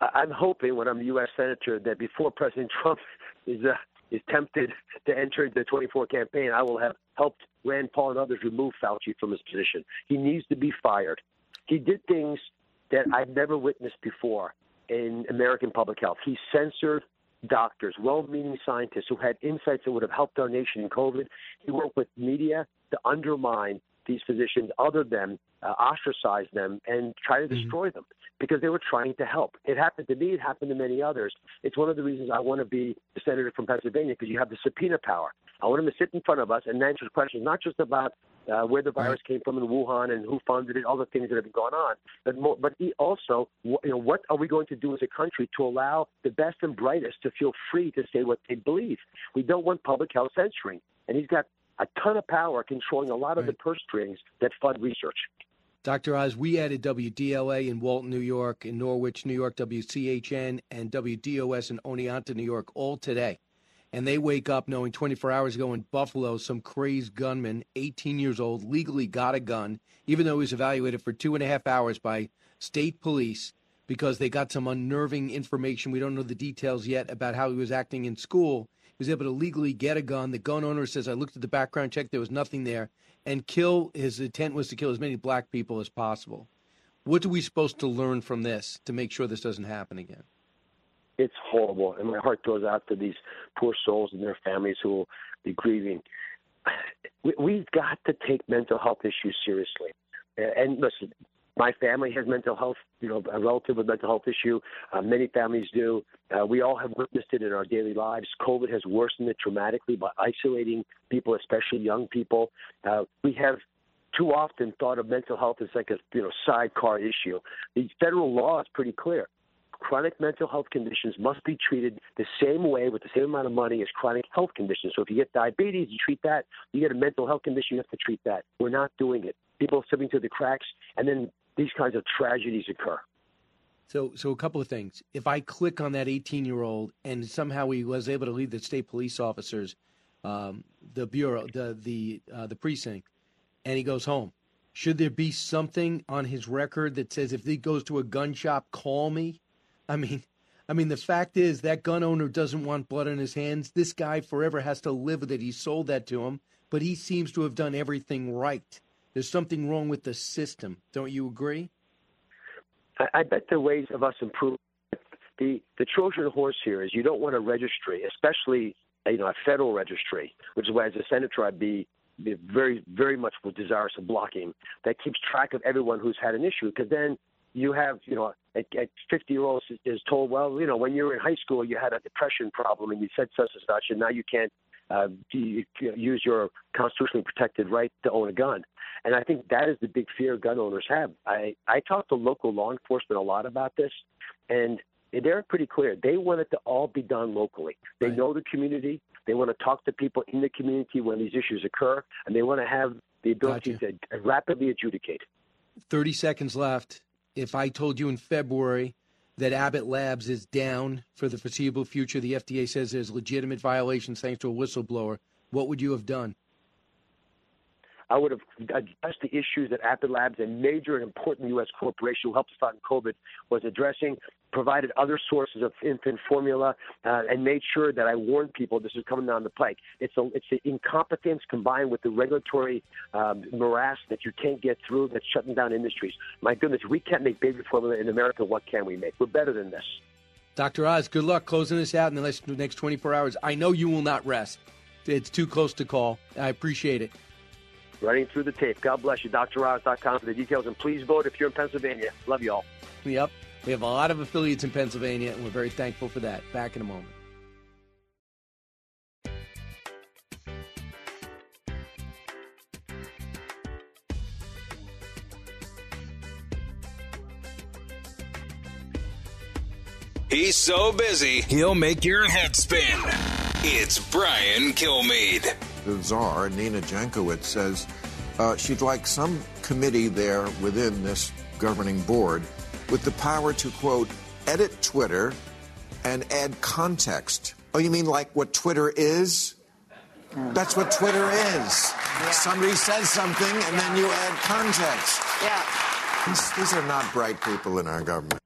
Speaker 25: I- I'm hoping when I'm the U.S. senator that before President Trump is uh, is tempted to enter the 24 campaign, I will have helped Rand Paul and others remove Fauci from his position. He needs to be fired. He did things that I've never witnessed before in American public health. He censored doctors, well-meaning scientists who had insights that would have helped our nation in COVID. He worked with media to undermine these physicians, other than uh, ostracize them, and try to destroy them because they were trying to help. It happened to me. It happened to many others. It's one of the reasons I want to be the senator from Pennsylvania because you have the subpoena power. I want him to sit in front of us and answer questions, not just about uh, where the virus came from in Wuhan and who funded it, all the things that have been going on, but more, but he also, you know, what are we going to do as a country to allow the best and brightest to feel free to say what they believe? We don't want public health censoring, and he's got a ton of power controlling a lot of the purse strings that fund research.
Speaker 2: Dr. Oz, we added WDLA in Walton, New York, in Norwich, New York, WCHN, and WDOS in Oneonta, New York, all today. And they wake up knowing 24 hours ago in Buffalo, some crazed gunman, 18 years old, legally got a gun, even though he was evaluated for two and a half hours by state police because they got some unnerving information. We don't know the details yet about how he was acting in school. He was able to legally get a gun. The gun owner says, I looked at the background check, there was nothing there. And kill, his intent was to kill as many black people as possible. What are we supposed to learn from this to make sure this doesn't happen again?
Speaker 25: It's horrible, and my heart goes out to these poor souls and their families who will be grieving. we, we've got to take mental health issues seriously. And listen, my family has mental health, you know, a relative with mental health issue. Uh, many families do. Uh, we all have witnessed it in our daily lives. COVID has worsened it dramatically by isolating people, especially young people. Uh, we have too often thought of mental health as like a you know sidecar issue. The federal law is pretty clear. Chronic mental health conditions must be treated the same way with the same amount of money as chronic health conditions. So if you get diabetes, you treat that. You get a mental health condition, you have to treat that. We're not doing it. People are slipping through the cracks, and then these kinds of tragedies occur.
Speaker 2: So, so a couple of things. If I click on that 18 year old and somehow he was able to lead the state police officers, um, the bureau, the the uh, the precinct, and he goes home, should there be something on his record that says if he goes to a gun shop, call me? I mean, I mean, the fact is that gun owner doesn't want blood on his hands. This guy forever has to live with it. He sold that to him, but he seems to have done everything right. There's something wrong with the system. Don't you agree?
Speaker 25: I, I bet the ways of us improving. The the Trojan horse here is you don't want a registry, especially you know a federal registry, which is why as a senator I'd be, be very very much desirous of blocking that keeps track of everyone who's had an issue because then you have, you know, at 50 year old is told, well, you know, when you were in high school, you had a depression problem and you said such and such, and now you can't uh, use your constitutionally protected right to own a gun. And I think that is the big fear gun owners have. I, I talk to local law enforcement a lot about this, and they're pretty clear. They want it to all be done locally. They right. know the community. They want to talk to people in the community when these issues occur, and they want to have the ability gotcha. to rapidly adjudicate.
Speaker 2: 30 seconds left. If I told you in February that Abbott Labs is down for the foreseeable future, the FDA says there's legitimate violations thanks to a whistleblower, what would you have done?
Speaker 25: I would have addressed the issues that Abbott Labs, a major and important U.S. corporation who helped us fight COVID, was addressing, provided other sources of infant formula, uh, and made sure that I warned people this is coming down the pike. It's a, it's the incompetence combined with the regulatory um, morass that you can't get through that's shutting down industries. My goodness, we can't make baby formula in America. What can we make? We're better than this.
Speaker 2: Dr. Oz, good luck closing this out in the next 24 hours. I know you will not rest. It's too close to call. I appreciate it
Speaker 25: running through the tape. God bless you. DrOz.com for the details. And please vote if you're in Pennsylvania. Love you all.
Speaker 2: Yep. We have a lot of affiliates in Pennsylvania, and we're very thankful for that. Back in a moment.
Speaker 1: He's so busy, he'll make your head spin. It's Brian Kilmeade
Speaker 15: the czar, Nina Jankowicz, says uh, she'd like some committee there within this governing board with the power to, quote, edit Twitter and add context. Oh, you mean like what Twitter is? That's what Twitter is. Yeah. Somebody says something and then you add context.
Speaker 21: Yeah.
Speaker 15: These, these are not bright people in our government.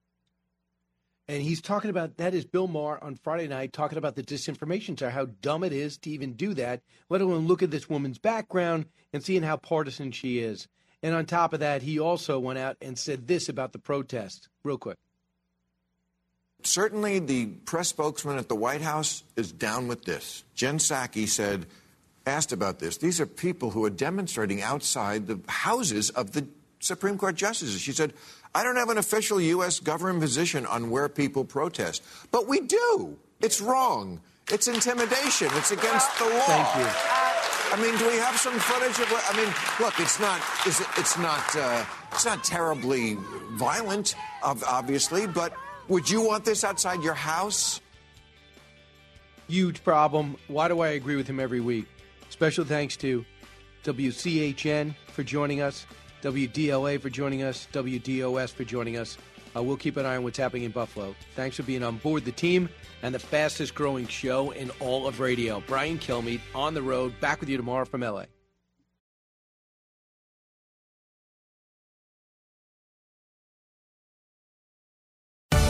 Speaker 2: And he's talking about that is Bill Maher on Friday night talking about the disinformation how dumb it is to even do that, let alone look at this woman's background and seeing how partisan she is. And on top of that, he also went out and said this about the protest. Real quick.
Speaker 15: Certainly, the press spokesman at the White House is down with this. Jen Psaki said, asked about this. These are people who are demonstrating outside the houses of the Supreme Court justices. She said, I don't have an official U.S. government position on where people protest, but we do. It's wrong. It's intimidation. It's against the law.
Speaker 2: Thank you.
Speaker 15: I mean, do we have some footage of what? I mean, look, it's not, it's not, uh, it's not terribly violent, obviously, but would you want this outside your house?
Speaker 2: Huge problem. Why do I agree with him every week? Special thanks to WCHN for joining us. WDLA for joining us, WDOS for joining us. Uh, we'll keep an eye on what's happening in Buffalo. Thanks for being on board the team and the fastest growing show in all of radio. Brian Kilmeade on the road. Back with you tomorrow from LA.